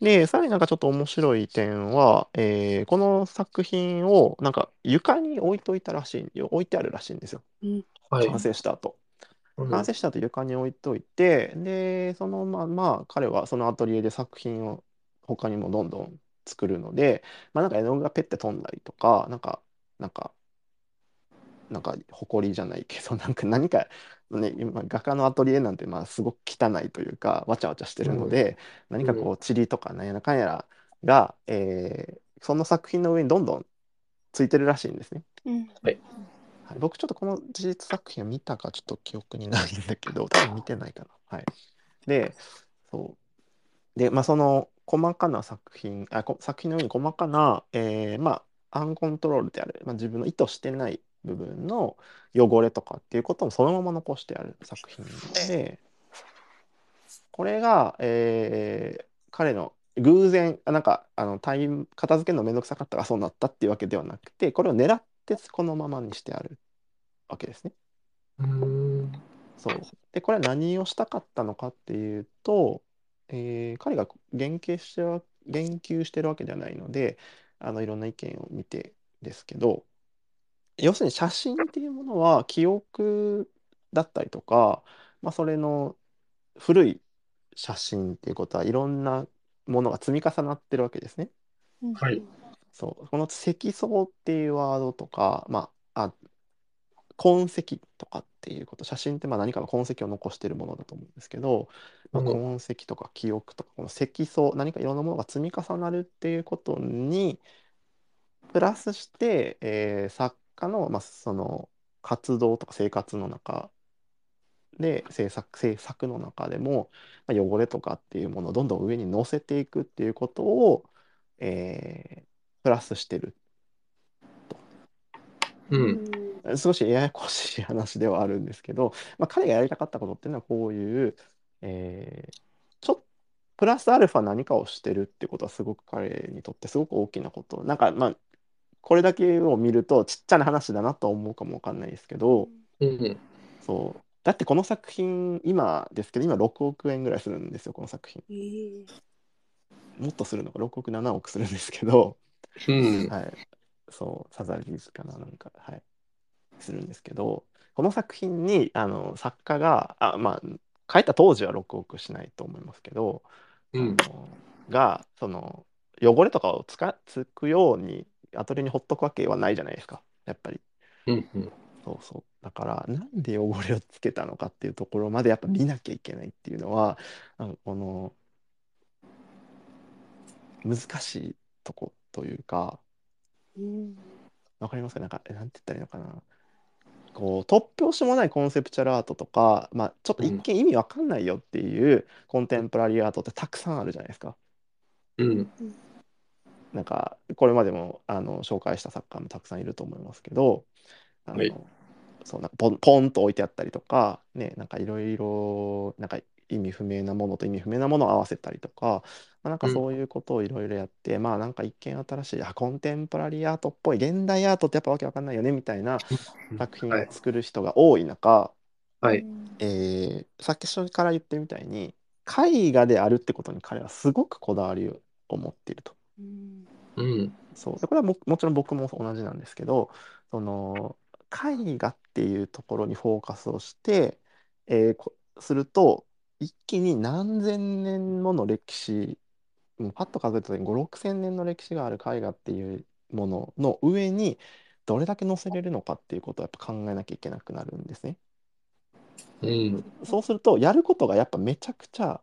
B: でさらになんかちょっと面白い点は、えーこの作品をなんか床に置いといたらしい置いてあるらしいんですよ
C: はい。
B: 完成した後。
C: うん
B: 完成した後床に置いといてでそのまま彼はそのアトリエで作品を他にもどんどん作るので、まあ、なんか絵の具がペッて飛んだりとかなんかなんかなんか埃じゃないけどなんか何か、ね、今画家のアトリエなんてまあすごく汚いというかわちゃわちゃしてるので、何かこう塵とかなんやらかんやらが、えーその作品の上にどんどんついてるらしいんですね。
D: うん。
B: はい、僕ちょっとこの事実作品を見たかちょっと記憶にないんだけど多分見てないかな。はい、でそう。でまあその細かな作品あこ作品の上に細かな、えーまあアンコントロールである、まあ、自分の意図してない部分の汚れとかっていうこともそのまま残してある作品でこれが、えー彼の偶然あなんかあのタイム片付けるのめんどくさかったからそうなったっていうわけではなくてこれを狙ってこのままにしてあるわけですね。
C: うん。
B: そうでこれは何をしたかったのかっていうと、えー彼が言及してる言及してるわけではないのであのいろんな意見を見てですけど要するに写真っていうものは記憶だったりとか、まあ、それの古い写真っていうことはいろんなものが積み重なってるわけですね。
D: うん。
C: はい。
B: そう。この積層っていうワードとか、まあ、あ痕跡とかっていうこと。写真ってまあ何かの痕跡を残しているものだと思うんですけど、まあ、
C: うん。
B: 痕跡とか記憶とかこの積層何かいろんなものが積み重なるっていうことにプラスして、えー作家の,、まあその活動とか生活の中で制作制作の中でも、まあ、汚れとかっていうものをどんどん上に乗せていくっていうことを、えープラスしてる
C: うん。
B: 少しややこしい話ではあるんですけど、まあ、彼がやりたかったことっていうのはこういう、えーちょっとプラスアルファ何かをしてるってことはすごく彼にとってすごく大きなことなんかまあこれだけを見るとちっちゃな話だなとは思うかもわかんないですけど
C: うん。
B: そう。だってこの作品今ですけど今6億円ぐらいするんですよこの作品。
D: えー。
B: もっとするのか？6億7億するんですけど。
C: うん。
B: はい、そう、サザリーズかな、なんか、はい、するんですけど、この作品にあの作家が、あ、まあ、書いた当時は6億しないと思いますけど、
C: うん。
B: あのが、その、汚れとかをつかつくようにアトリエにほっとくわけはないじゃないですか。やっぱり。
C: うんうん。
B: そうそう。だからなんで汚れをつけたのかっていうところまでやっぱ見なきゃいけないっていうのはなんかこの難しいとこというか
D: うん。
B: わかりますか？なんかえなんて言ったらいいのかな。こう突拍子もないコンセプチュアルアートとか、まあ、ちょっと一見意味わかんないよっていうコンテンポラリーアートってたくさんあるじゃないですか。
C: うん。
B: なんかこれまでもあの紹介した作家もたくさんいると思いますけどあの、
C: はい
B: そうなんかポンポンと置いてあったりとかねなんかいろいろなんか意味不明なものと意味不明なものを合わせたりとか、まあ、なんか
C: うん
B: そういうことをいろいろやって、まあなんか一見新しいあコンテンポラリーアートっぽい現代アートってやっぱわけわかんないよねみたいな作品を
C: はい。
B: 作る人が多い中、
C: はい。
B: えーさっき初から言ってるみたいに絵画であるってことに彼はすごくこだわりを持っていると。
D: うん
C: うん。
B: そうでこれはももちろん僕も同じなんですけどその絵画っていうところにフォーカスをして、えーこすると一気に何千年もの歴史もうパッと数えた時に5 6千年の歴史がある絵画っていうものの上にどれだけ載せれるのかっていうことをやっぱ考えなきゃいけなくなるんですね。
C: うん。
B: そうするとやることがやっぱめちゃくちゃ、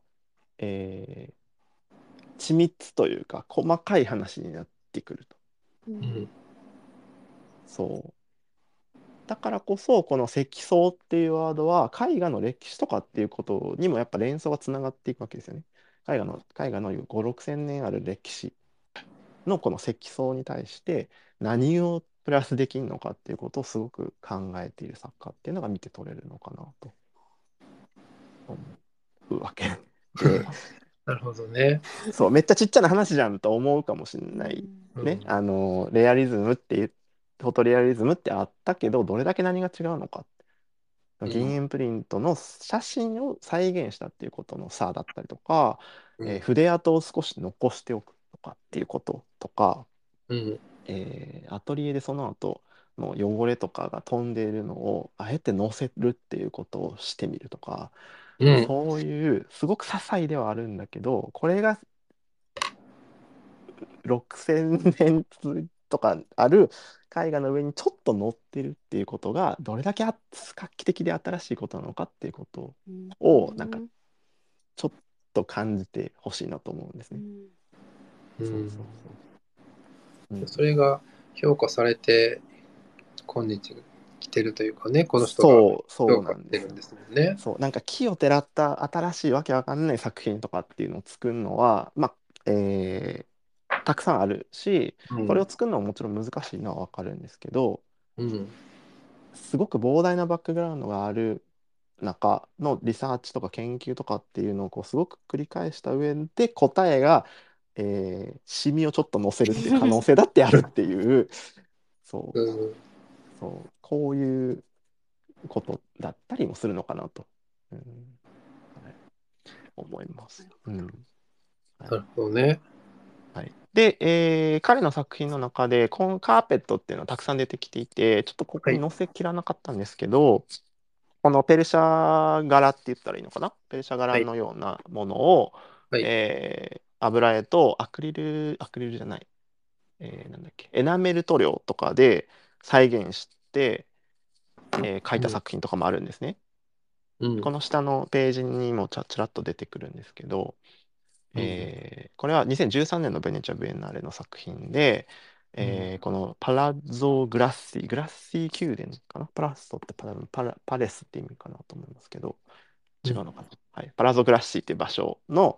B: えー緻密というか細かい話になってくると。
D: う
C: うんん。
B: そう。だからこそこの積層っていうワードは絵画の歴史とかっていうことにもやっぱ連想がつながっていくわけですよね。絵画の絵画の5、6千年ある歴史のこの積層に対して何をプラスできるのかっていうことをすごく考えている作家っていうのが見て取れるのかなと思うわけで
C: なるほどね。
B: そうめっちゃちっちゃな話じゃんと思うかもしれない。ね、
C: うん。
B: あのレアリズムっていうフォトレアリズムってあったけどどれだけ何が違うのか、
C: うん。
B: 銀塩プリントの写真を再現したっていうことの差だったりとか、えー筆跡を少し残しておくとかっていうこととか、
C: うん。
B: えーアトリエでその後の汚れとかが飛んでいるのをあえて載せるっていうことをしてみるとか、
C: うん。
B: そういうすごく些細ではあるんだけどこれが6,000年とかある絵画の上にちょっと載ってるっていうことがどれだけあ画期的で新しいことなのかっていうこと
D: うん。
B: をなんかちょっと感じてほしいなと思うんですね。
C: うん。
B: そうそうそう。うん。
C: それが評価されて、今日来てるというかね、この人が
B: そうそうなんです
C: んですもんね。
B: そうなんか木をてらった新しいわけわかんない作品とかっていうのを作るのはまあえーたくさんあるし
C: うん
B: これを作るのはもちろん難しいのはわかるんですけど
C: うん。
B: すごく膨大なバックグラウンドがある中のリサーチとか研究とかっていうのをこうすごく繰り返した上で答えが、えーシミをちょっと載せるっていう可能性だってあるっていう そう
C: うん。
B: そうこういうことだったりもするのかなと、うん。はい。思います。うん。
C: なるほどね。
B: はい、で、えー彼の作品の中でこのカーペットっていうのはたくさん出てきていてちょっとここに載せきらなかったんですけど、このペルシャ柄って言ったらいいのかな？ペルシャ柄のようなものを、
C: はい。
B: えー油絵とアクリルアクリルじゃない、えーなんだっけ？エナメル塗料とかで再現して、えー描いた作品とかもあるんですね。
C: うん。
B: この下のページにもちゃちらっと出てくるんですけど、
C: うん。
B: えーこれは2013年のベネチア・ビエンナーレの作品で、えーこのパラゾ・グラッシー、グラッシー宮殿かな？パラッソってパラパラパレスって意味かなと思いますけど、違うのかな、はい、パラゾ・グラッシーっていう場所の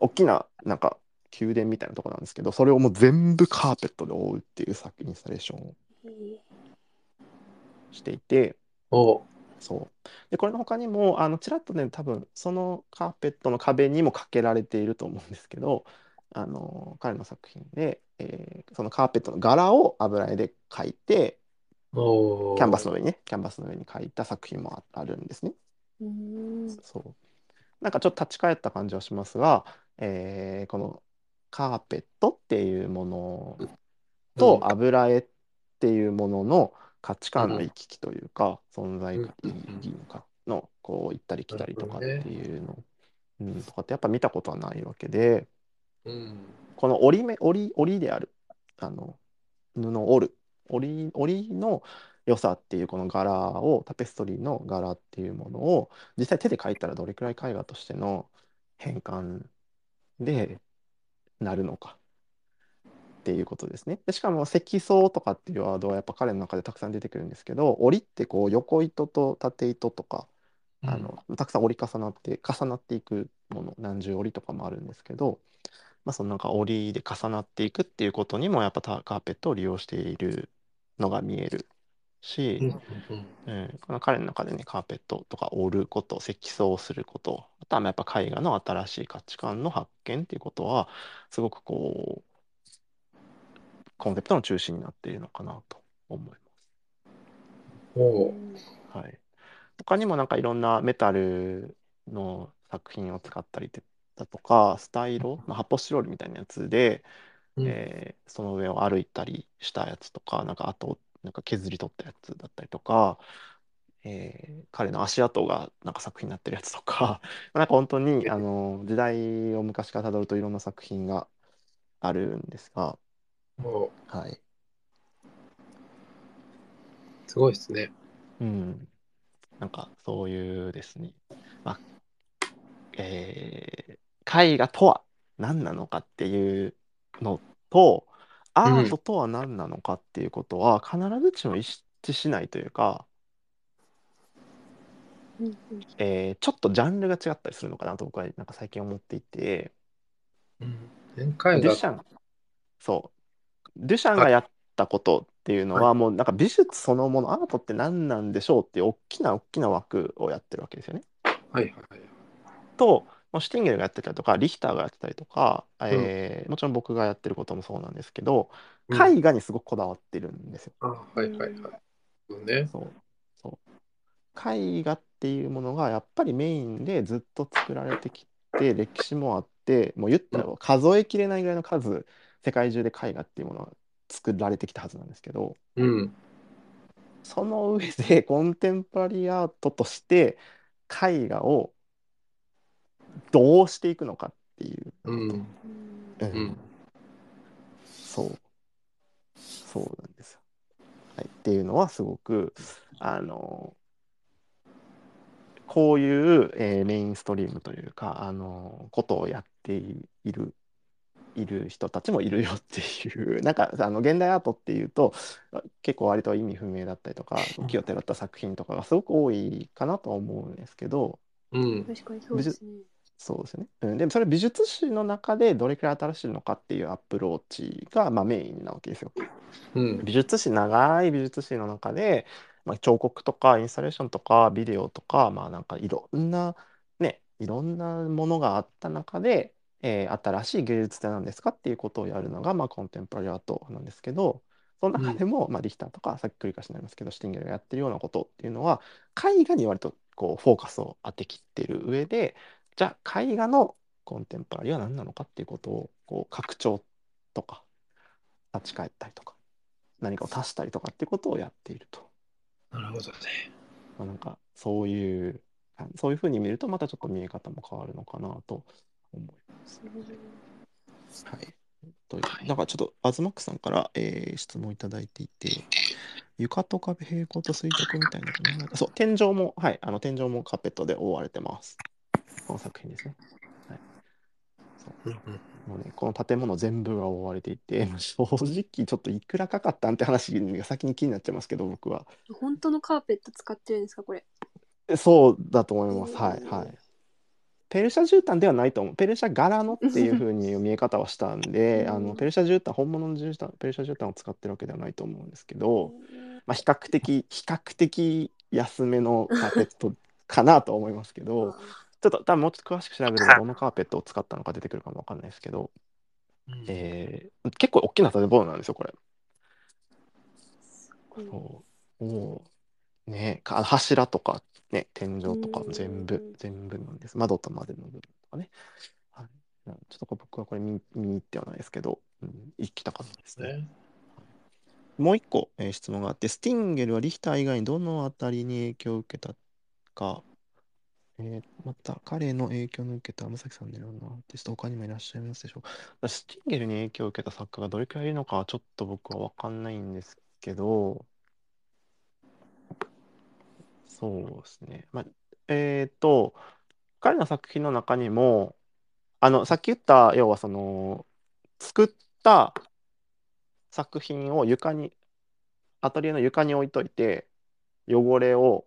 B: 大きななんか宮殿みたいなところなんですけど、それをもう全部カーペットで覆うっていう作インスタレーションをしていて、
C: おう
B: そう。で、これの他にも、あの、ちらっとね、多分、そのカーペットの壁にもかけられていると思うんですけど、あの、彼の作品で、えーそのカーペットの柄を油絵で描いて、キャンバスの上にね、キャンバスの上に描いた作品もああるんですね。
D: うん
B: そう。なんかちょっと立ち返った感じはしますが、えーこのカーペットっていうものと
C: うん
B: 油絵っていうものの価値観の行き来というか、存在
C: うん
B: 意義かのこう行ったり来たりとかっていうの、うん、とかってやっぱ見たことはないわけで。
C: うん。
B: この織り目織り織りであるあの布を織る。織り織りの良さっていうこの柄をタペストリーの柄っていうものを実際手で描いたらどれくらい絵画としての変換でなるのかっていうことですね。でしかも積層とかっていうワードはやっぱ彼の中でたくさん出てくるんですけど織りってこう横糸と縦糸とかあのたくさん折り重なって重なっていくもの何重折りとかもあるんですけど、まあ、そのなんか折りで重なっていくっていうことにもやっぱタカーペットを利用しているのが見えるし、
C: うん。
B: この彼の中でねカーペットとか折ること積層することあとはまあやっぱ絵画の新しい価値観の発見っていうことはすごくこうコンセプトの中心になっているのかなと思います。はい、他にもなんかいろんなメタルの作品を使ったりだとかスタイロ、まあ、発泡スチロールみたいなやつで、
C: うん。
B: えーその上を歩いたりしたやつとかなんかあとなんか削り取ったやつだったりとか、えー彼の足跡がなんか作品になってるやつとか なんか本当にあの時代を昔からたどるといろんな作品があるんですが、はい。
C: すごいですね。
B: うん、なんかそういうですね、まあえー絵画とは何なのかっていうのとアートとは何なのかっていうことは必ずしも一致しないというか、えーちょっとジャンルが違ったりするのかなと僕はなんか最近思っていて。
C: うん。展開が
B: デュシャン。そうデュシャンがやったことっていうのは
C: は
B: もうなんか美術そのものアートって何なんでしょうっていう大きな大きな枠をやってるわけですよね。
C: はいはい。
B: ともうシュティンゲルがやってたりとかリヒターがやってたりとか、えーもちろん僕がやってることもそうなんですけど
C: うん
B: 絵画にすごくこだわってるんですよ。
C: あはいはいはい。そうね。
B: そうそう絵画っていうものがやっぱりメインでずっと作られてきて歴史もあってもう言ったら数えきれないぐらいの数世界中で絵画っていうものが作られてきたはずなんですけど
C: うん。
B: その上で コンテンポラリーアートとして絵画をどうしていくのかっていう
C: うん。
B: う
C: うんん。
B: そう。そうなんですよ。はい、っていうのはすごくあのこういう、えーメインストリームというかあのことをやっているいる人たちもいるよっていうなんかあの現代アートっていうと結構割と意味不明だったりとか気をてらった作品とかがすごく多いかなとは思うんですけど、
C: うん。
D: 確かにそうですね。
B: そうですね。うん、でもそれ美術史の中でどれくらい新しいのかっていうアプローチが、まあ、メインなわけですよ。
C: うん。
B: 美術史長い美術史の中で、まあ、彫刻とかインスタレーションとかビデオとかまあなんかいろんなねいろんなものがあった中で、えー新しい芸術って何ですかっていうことをやるのが、まあ、コンテンポラリーアートなんですけどその中でも、まあ、リヒターとかさっき繰り返しになりますけどシュティンゲルがやってるようなことっていうのは絵画に割とこうフォーカスを当てきってる上でじゃあ絵画のコンテンポラリーは何なのかっていうことをこう拡張とか立ち返ったりとか何かを足したりとかっていうことをやっていると。
C: なるほどね。
B: まあ、なんかそういうあそういうふうに見るとまたちょっと見え方も変わるのかなと思います。はい。となんかちょっとアズマックさんから、えー質問いただいていて床と壁平行と垂直みたいなのがねそう天井もはいあの天井もカーペットで覆われてます。この作品ですね。はい。そう。もうね、この建物全部が覆われていて、正直ちょっといくらかかったんって話が先に気になっちゃいますけど、僕は。
D: 本当のカーペット使ってるんですかこれ。
B: えそうだと思います。はいはい。ペルシャ絨毯ではないと思う。ペルシャ柄のっていう風に見え方はしたんで、
D: うん。
B: あのペルシャ絨毯、本物の絨毯、ペルシャ絨毯を使ってるわけではないと思うんですけど、まあ、比較的、比較的安めのカーペットかなと思いますけど、ちょっと多分もうちょっと詳しく調べるとどのカーペットを使ったのか出てくるかもわかんないですけど、
C: うん。
B: えー結構大きな建物なんですよ、これ。
D: うん
B: そう。おーね柱とか、ね、天井とか
D: うん
B: 全部、全部なんです。窓とまでの部分とかね。はい、なちょっと僕はこれ見見に行ってはないですけど、うん、行きたかったですね。
C: ね。
B: もう一個、えー質問があって、スティンゲルはリヒター以外にどのあたりに影響を受けたか、え
A: えーまた、彼の影響の受けた天崎さんのようなアーティスト、他にもいらっしゃいますでしょうか。スティンゲルに影響を受けた作家がどれくらいいるのかはちょっと僕は分かんないんですけど、そうですね。まあ、えっと、彼の作品の中にも、あの、さっき言った、要はその、作った作品を床に、アトリエの床に置いといて、汚れを、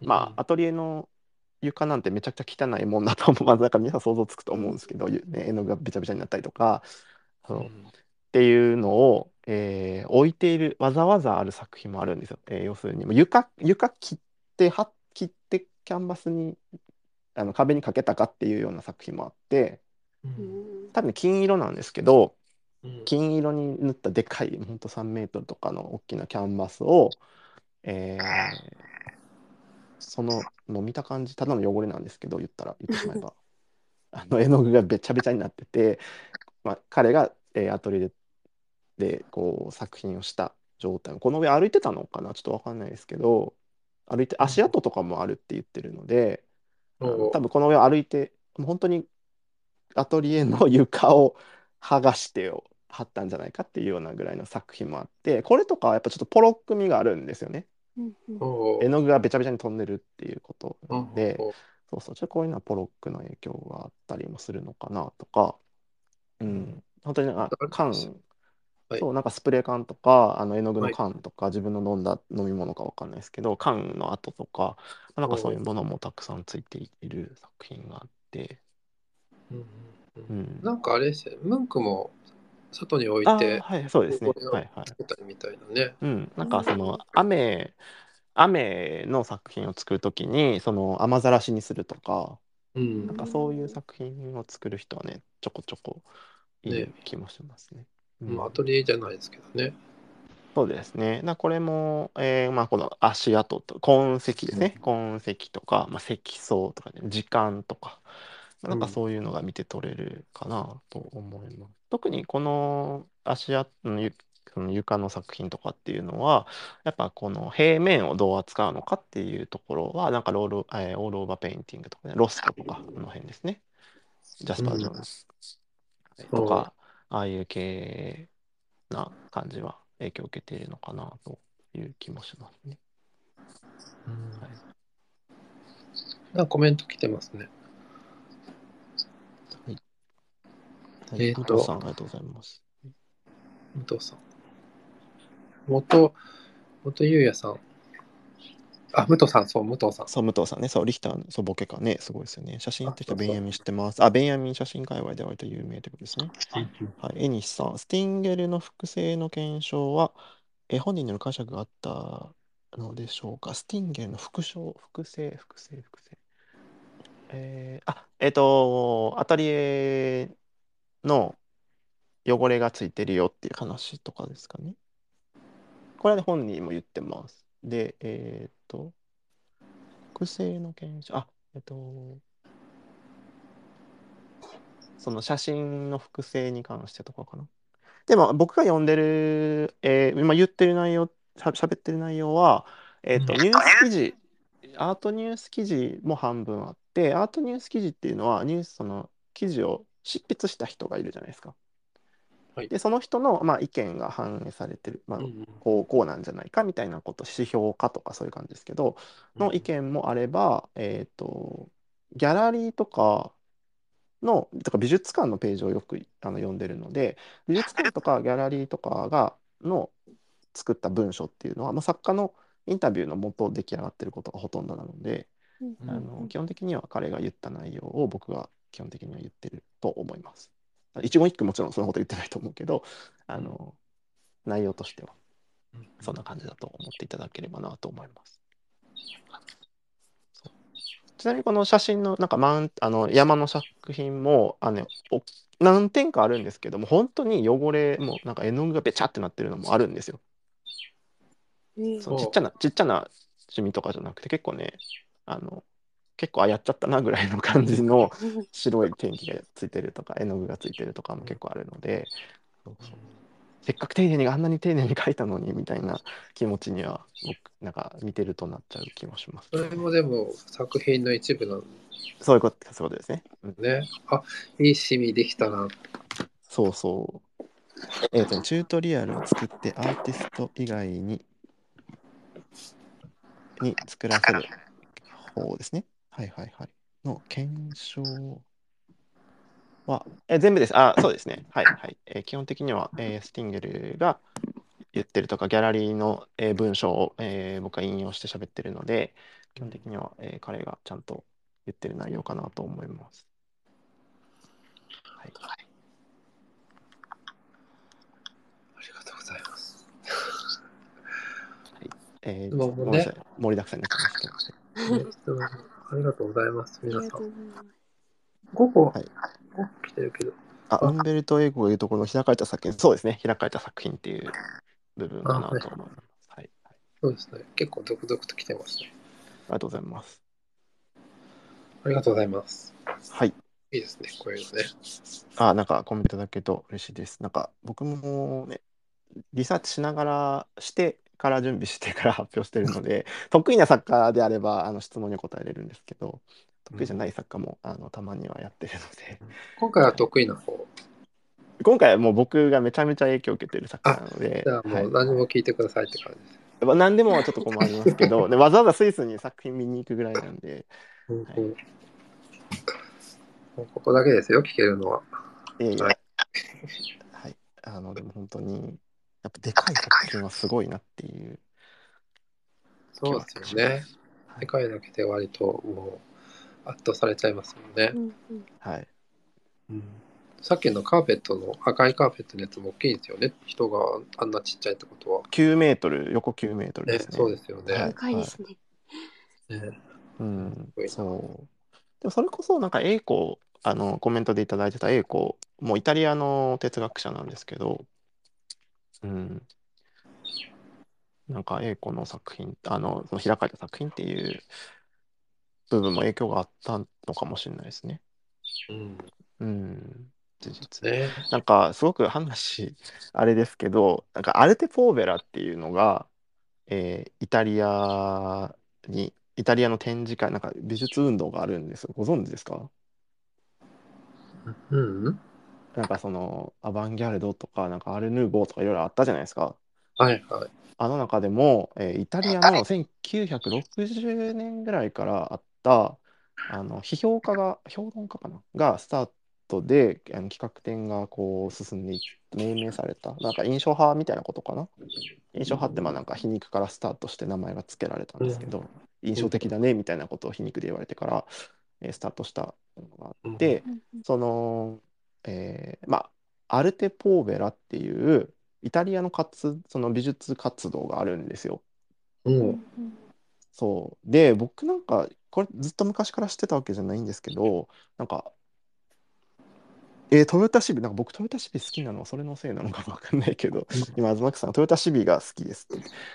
A: まあ、アトリエの床なんてめちゃくちゃ汚いもんだと思う。まあ、なんか皆さん想像つくと思うんですけど、ゆね絵の具がべちゃべちゃになったりとか、そうっていうのを、えー置いている、わざわざある作品もあるんですよ。えー要するに、もう床、床切って、は切ってキャンバスに、あの壁にかけたかっていうような作品もあって、
B: 多分金色なんですけど、
C: うん。
B: 金色に塗ったでかい、ほんと3メートルとかの大きなキャンバスを、えーその、もう見た感じ、ただの汚れなんですけど、言ったら、言ってしまえば、あの絵の具がべちゃべちゃになってて、まあ、彼が、えーアトリエで、でこう作品をした状態、この上歩いてたのかな、ちょっとわかんないですけど、歩いて、足跡とかもあるって言ってるので、あの
C: お
B: 多分この上を歩いて、本当にアトリエの床を剥がしてを貼ったんじゃないかっていうようなぐらいの作品もあって、これとかはやっぱちょっとポロック味があるんですよね。絵の具がべちゃべちゃに飛んでるっていうこと
C: お
B: で、
C: お
B: そうそう、ちょっとこういうのはポロックの影響があったりもするのかなとか、うん、本当になんか缶、
C: はい
B: そう、なんかスプレー缶とか、あの絵の具の
C: はい
B: 缶とか、自分の飲んだ飲み物かわかんないですけど、缶の跡とか、まあなんかそういうものもたくさんついている作品があって、
C: うんうん。なんかあれですよね、ムンクも外に置い
B: あ
C: て
B: ー、はい、そうですね。はいはい。
C: みたいなね。
B: うん、なんかその雨、雨の作品を作るときに、その雨ざらしにするとか、
C: うん
B: なんかそういう作品を作る人はね、ちょこちょこいる
C: ね
B: 気もしますね。うん
C: まあアトリエじゃないですけどね。
B: そうですね。なこれも、えーまあ、この足跡と痕跡ですね。痕跡とか、まあ、積層とかね、時間とか、なんか
C: うん
B: そういうのが見て取れるかなと思います。特にこの足跡のゆその床の作品とかっていうのは、やっぱこの平面をどう扱うのかっていうところは、なんかロール、えーオールオーバーペインティングとかね、ロスコとか、あの辺ですね。ジャスパー・ジョーンズとか、ああいう系な感じは影響を受けているのかなという気もしますね。はい
C: なんかコメント来てますね。
B: はい、
C: えーと
B: 武藤さん、ありがとうございます。
C: 武藤さん。元、元優也さん。あ、武藤さん、そう、武藤さん。
B: そう、武藤さんね、そう、リヒターのそうボケかね、すごいですよね。写真って人ベンヤミン知ってます。あ、ベンヤミン写真界隈で割と有名ということですね。はい、エニシさん、スティンゲルの複製の検証は、え本人による解釈があったのでしょうか？スティンゲルの複唱、複製、複製、複製。えーあ、えっ、と、アトリエの汚れがついてるよっていう話とかですかね。これはね本人も言ってます。で、えっ、と、複製の検証、あ、えっ、と、その写真の複製に関してとかかな。でも僕が読んでる、えー今言ってる内容、しゃ喋ってる内容は、えっ、と、
C: うん
B: ニュース記事、アートニュース記事も半分あって、アートニュース記事っていうのは、ニュース、その記事を執筆した人がいるじゃないですか。
C: はい。
B: で、その人の、まあ、意見が反映されてる、まあ
C: う、ん
B: こう、こうなんじゃないかみたいなこと、指標化とかそういう感じですけど、の意見もあれば、えっと、ギャラリーとかの、とか美術館のページをよくあの読んでるので、美術館とか ギャラリーとかが、の作った文章っていうのは、まあ、作家のインタビューのもと出来上がってることがほとんどなので、
D: うん
C: うん。
B: あの基本的には彼が言った内容を僕が基本的には言ってると思います。一言一句もちろんそんなこと言ってないと思うけど、あの内容としてはそんな感じだと思っていただければなと思います。ちなみにこの写真のなんかマウンあの山の作品もあの、お何点かあるんですけども本当に汚れもうなんか絵の具がべちゃってなってるのもあるんですよ。
D: うん
B: そのちっちゃなちっちゃなシミとかじゃなくて結構ねあの結構あやっちゃったなぐらいの感じの白い天気がついてるとか絵の具がついてるとかも結構あるのでせっかく丁寧にあんなに丁寧に書いたのにみたいな気持ちには僕なんか見てるとなっちゃう気もしますね、
C: それもでも作品の一部なん
B: そういうことそういうことですね。うん
C: ね。あ、いいシミできたな。
B: そうそう。えっ、と、チュートリアルを作ってアーティスト以外にに作らせる方ですね。はいはいはい。の検証は、え全部です。あ、そうですね。はいはい。えー基本的には、えースティンゲルが言ってるとか、ギャラリーの、えー文章を、えー僕は引用して喋ってるので、基本的には、えー彼がちゃんと言ってる内容かなと思います。はい。
C: ありがとうございます。
B: えー
C: もうね
B: ごめんなさい。盛りだくさんになってますけど。
C: ありがとうございます。皆さ。
D: ん。
C: 午後、
B: はい
C: 来てるけど。
B: あ、
C: あ
B: ウンベルト・エゴが言うところの開かれた作品、そうですね、開かれた作品っていう部分かなと思います。はい、はい。
C: そうですね。結構続々と来てますね。
B: ありがとうございます。
C: ありがとうございます。
B: はい。
C: いいですね。こういうのね。
B: あ、なんかコメントいただけると嬉しいです。なんか僕もね、リサーチしながらしてから準備してから 発表してるので、得意な作家であればあの質問に答えれるんですけど、得意じゃない作家もあのたまにはやってるので、
C: 今回は得意な方？
B: 今回はもう僕がめちゃめちゃ影響を受けてる作家なので、
C: じゃあも
B: はい。う
C: 何も聞いてくださいって感じです。
B: まあ何でもはちょっと困りますけど、でわざわざスイスに作品見に行くぐらいなんで、
C: うん
B: はい。
C: ここだけですよ、聞けるのは。
B: いやいや、
C: は
B: はいい、あの、でも本当に、やっぱでかい作品はすごいなっていう気
C: そう
B: は
C: ですよね。
B: はい
C: 世界だけで割ともう圧倒されちゃいますもんね
D: う。んうん
B: はい。
C: さっきのカーペットの赤いカーペットのやつも大きいんですよね。人があんなちっちゃいってことは。
B: 9メートル、横9メートル
C: ね
B: ですね。
C: そうですよね。
B: はい
D: でかいですね。
C: ね
B: うんそう。でもそれこそ、なんか、栄光、あの、コメントでいただいてた栄光、もうイタリアの哲学者なんですけど、うん。なんか、栄光の作品、あの、その開かれた作品っていう部分も影響があったのかもしれないですね。
C: うん。
B: うん。事実。
C: ね。
B: なんかすごく話あれですけどなんかアルテ・ポーベラっていうのが、えーイタリアにイタリアの展示会なんか美術運動があるんですよご存知ですか？
C: うん。
B: なんかそのアバンギャルドとかなんかアル・ヌーボーとかいろいろあったじゃないですか。
C: はいはい。
B: あの中でも、えーイタリアの1960年ぐらいからあったあの批評家が評論家かな？がスタートであの企画展がこう進んでい命名された。なんか印象派みたいなことかな？印象派ってまあなんか皮肉からスタートして名前が付けられたんですけど、印象的だねみたいなことを皮肉で言われてから、えースタートしたのがあって、その、えーまあ、アルテ・ポーベラっていうイタリアの活その美術活動があるんですよ。
C: う。
D: うんん
B: そう。で、僕なんか、これずっと昔から知ってたわけじゃないんですけど、なんか、えートヨタシビ、なんか僕トヨタシビ好きなの？はそれのせいなのかわかんないけど、今、東木さん、トヨタシビが好きです。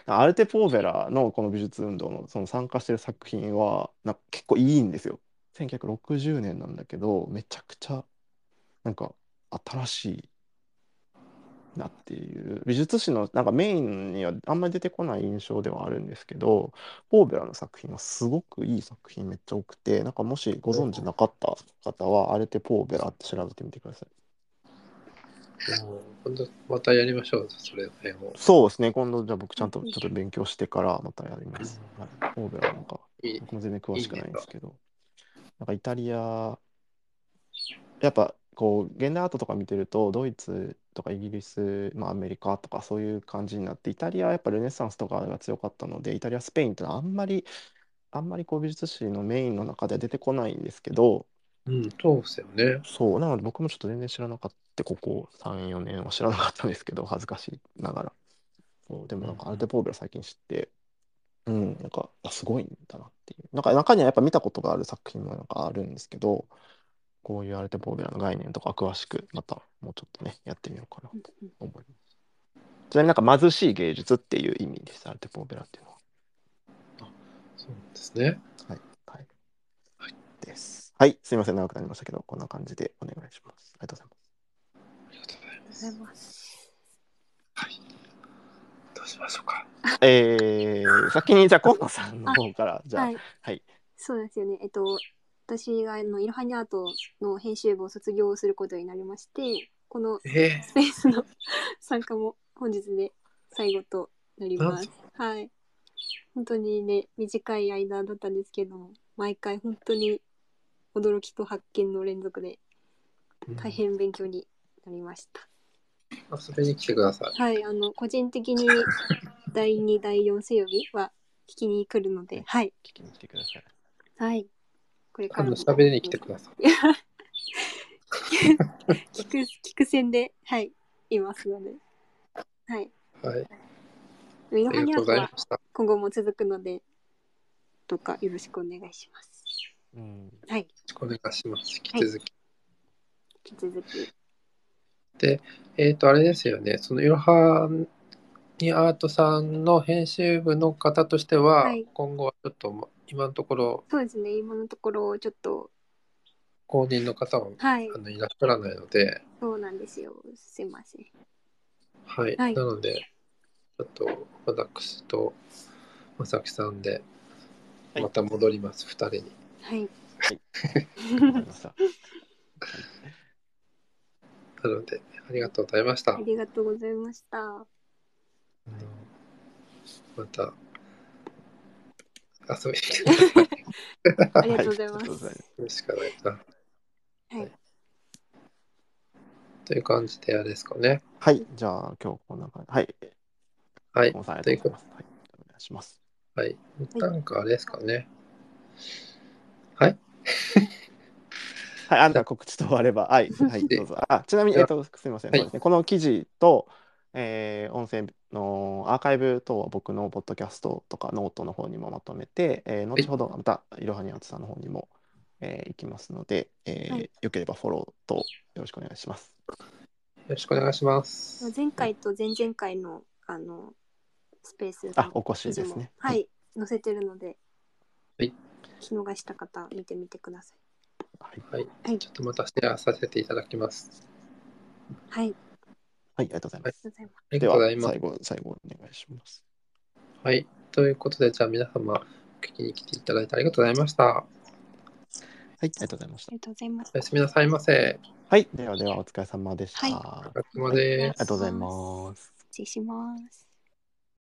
B: アルテ・ポーベラのこの美術運動のその参加してる作品は、なんか結構いいんですよ。1960年なんだけど、めちゃくちゃ、なんか新しいなっていう美術史のなんかメインにはあんまり出てこない印象ではあるんですけどポーベラの作品はすごくいい作品めっちゃ多くてなんかもしご存知なかった方はアルテ・ポーベラって調べてみてください。
C: 今度またやりましょう、それね。も
B: そうですね今度じゃあ僕ちゃんとちょっと勉強してからまたやります、はい、ポーベラなんか。僕も全然詳しくないんですけど。なんかイタリアやっぱこう現代アートとか見てるとドイツとかイギリス、まあ、アメリカとかそういう感じになってイタリアはやっぱルネサンスとかが強かったのでイタリアスペインってのはあんまりあんまりこう美術史のメインの中では出てこないんですけど
C: うん、そうですよね。
B: そうなので僕もちょっと全然知らなかった。ここ34年は知らなかったんですけど恥ずかしいながら。そうでもなんかアルテ・ポーベラ最近知ってうんなんかあすごいんだなっていう。なんか中にはやっぱ見たことがある作品もなんかあるんですけどこういうアルテ・ポーベラの概念とか詳しくまたもうちょっとねやってみようかなと思いますちなみになんか貧しい芸術っていう意味ですアルテ・ポーベラっていうのは？
C: そうですね。
B: はい。はい。です。はい。すみません。長くなりましたけど、こんな感じでお願いします。ありがとうございます。
C: ありがとうございます。
D: ありがとうございます。
C: うしましょうか。
B: えー、先にじゃあ今野さんの方からじゃあ
D: はい。
B: はい
D: そうですよね。えっと、私があのイロハニアートの編集部を卒業することになりまして、この
C: え
D: スペースの参加も本日で最後となります。はい。本当にね、短い間だったんですけど、毎回本当に驚きと発見の連続で
C: ー、
D: 大変勉強になりました。
C: 遊びに来てください。
D: はい、あの、個人的に第2、第4水曜日は聞きに来るので、はい。
B: 聞きに来てください
D: はい。これからも
C: 喋りに来てください。
D: 聞く、聞く線で、はい、いますので。はい。
C: はい。いました。
D: 今後も続くので、どうかよろしくお願いします。
B: うん
D: はい。
C: よろしくお願いします。引き続き。
D: 引き続き。
C: えっ、と、あれですよね。そのいろはにアートさんの編集部の方としては、
D: はい
C: 今後はちょっとま今のところ
D: そうですね、今のところ、ちょっと、
C: 公認の方は
D: はい
C: あ、のいらっしゃらないので、
D: そうなんですよ。すいません。
C: はい。
D: はい
C: なので、ちょっと私と正木さんで
B: はい
C: また戻ります、二人に。
D: はい。
B: わかりました
C: なので、ありがとうございました。
D: ありがとうございました。
C: あのまた遊びに来てください。
D: ありがとうございます。
C: よろしくお願いします。
D: はい。
C: という感じであれですかね。
B: はいじゃあ今日こんな感じはい
C: はい
B: とうございますはいお願いします
C: はい。なんかあれですかね。はい。
B: はい、あんた告知と終われば、はい、はい、どうぞ。あ、ちなみに、
C: では
B: えっと、すみません、
C: はい
B: この記事と、えー音声のアーカイブ等は僕のポッドキャストとかノートの方にもまとめて、えー後ほどまたいろはにあつさんの方にも、えー行きますので、えー
D: はい
B: よければフォローとよろしくお願いします。
C: よろしくお願いします。
D: 前回と前々回の、あの、スペース
B: あ、お越しですね。
D: はい、載せてるので、
C: はい
D: 聞き逃した方、見てみてください。
B: はい、
C: はい。
D: はい
C: ちょっとまたシェアさせていただきます。
D: はい、
B: はい、ありがとうございます。
D: がとうございます。
C: あり
B: では
C: がとうございます
B: 最。後、最後お願いします。
C: はい。ということで、じゃあ皆様、聞きに来ていただいてありがとうございました。
B: はい、ありがとうございました。
D: ありがとうございます
C: お。やすみなさいませ。
B: はい、ではではお疲れ様でした。
D: はい
B: あ
C: お疲れ様です
B: りがとうございます。
D: 失礼します。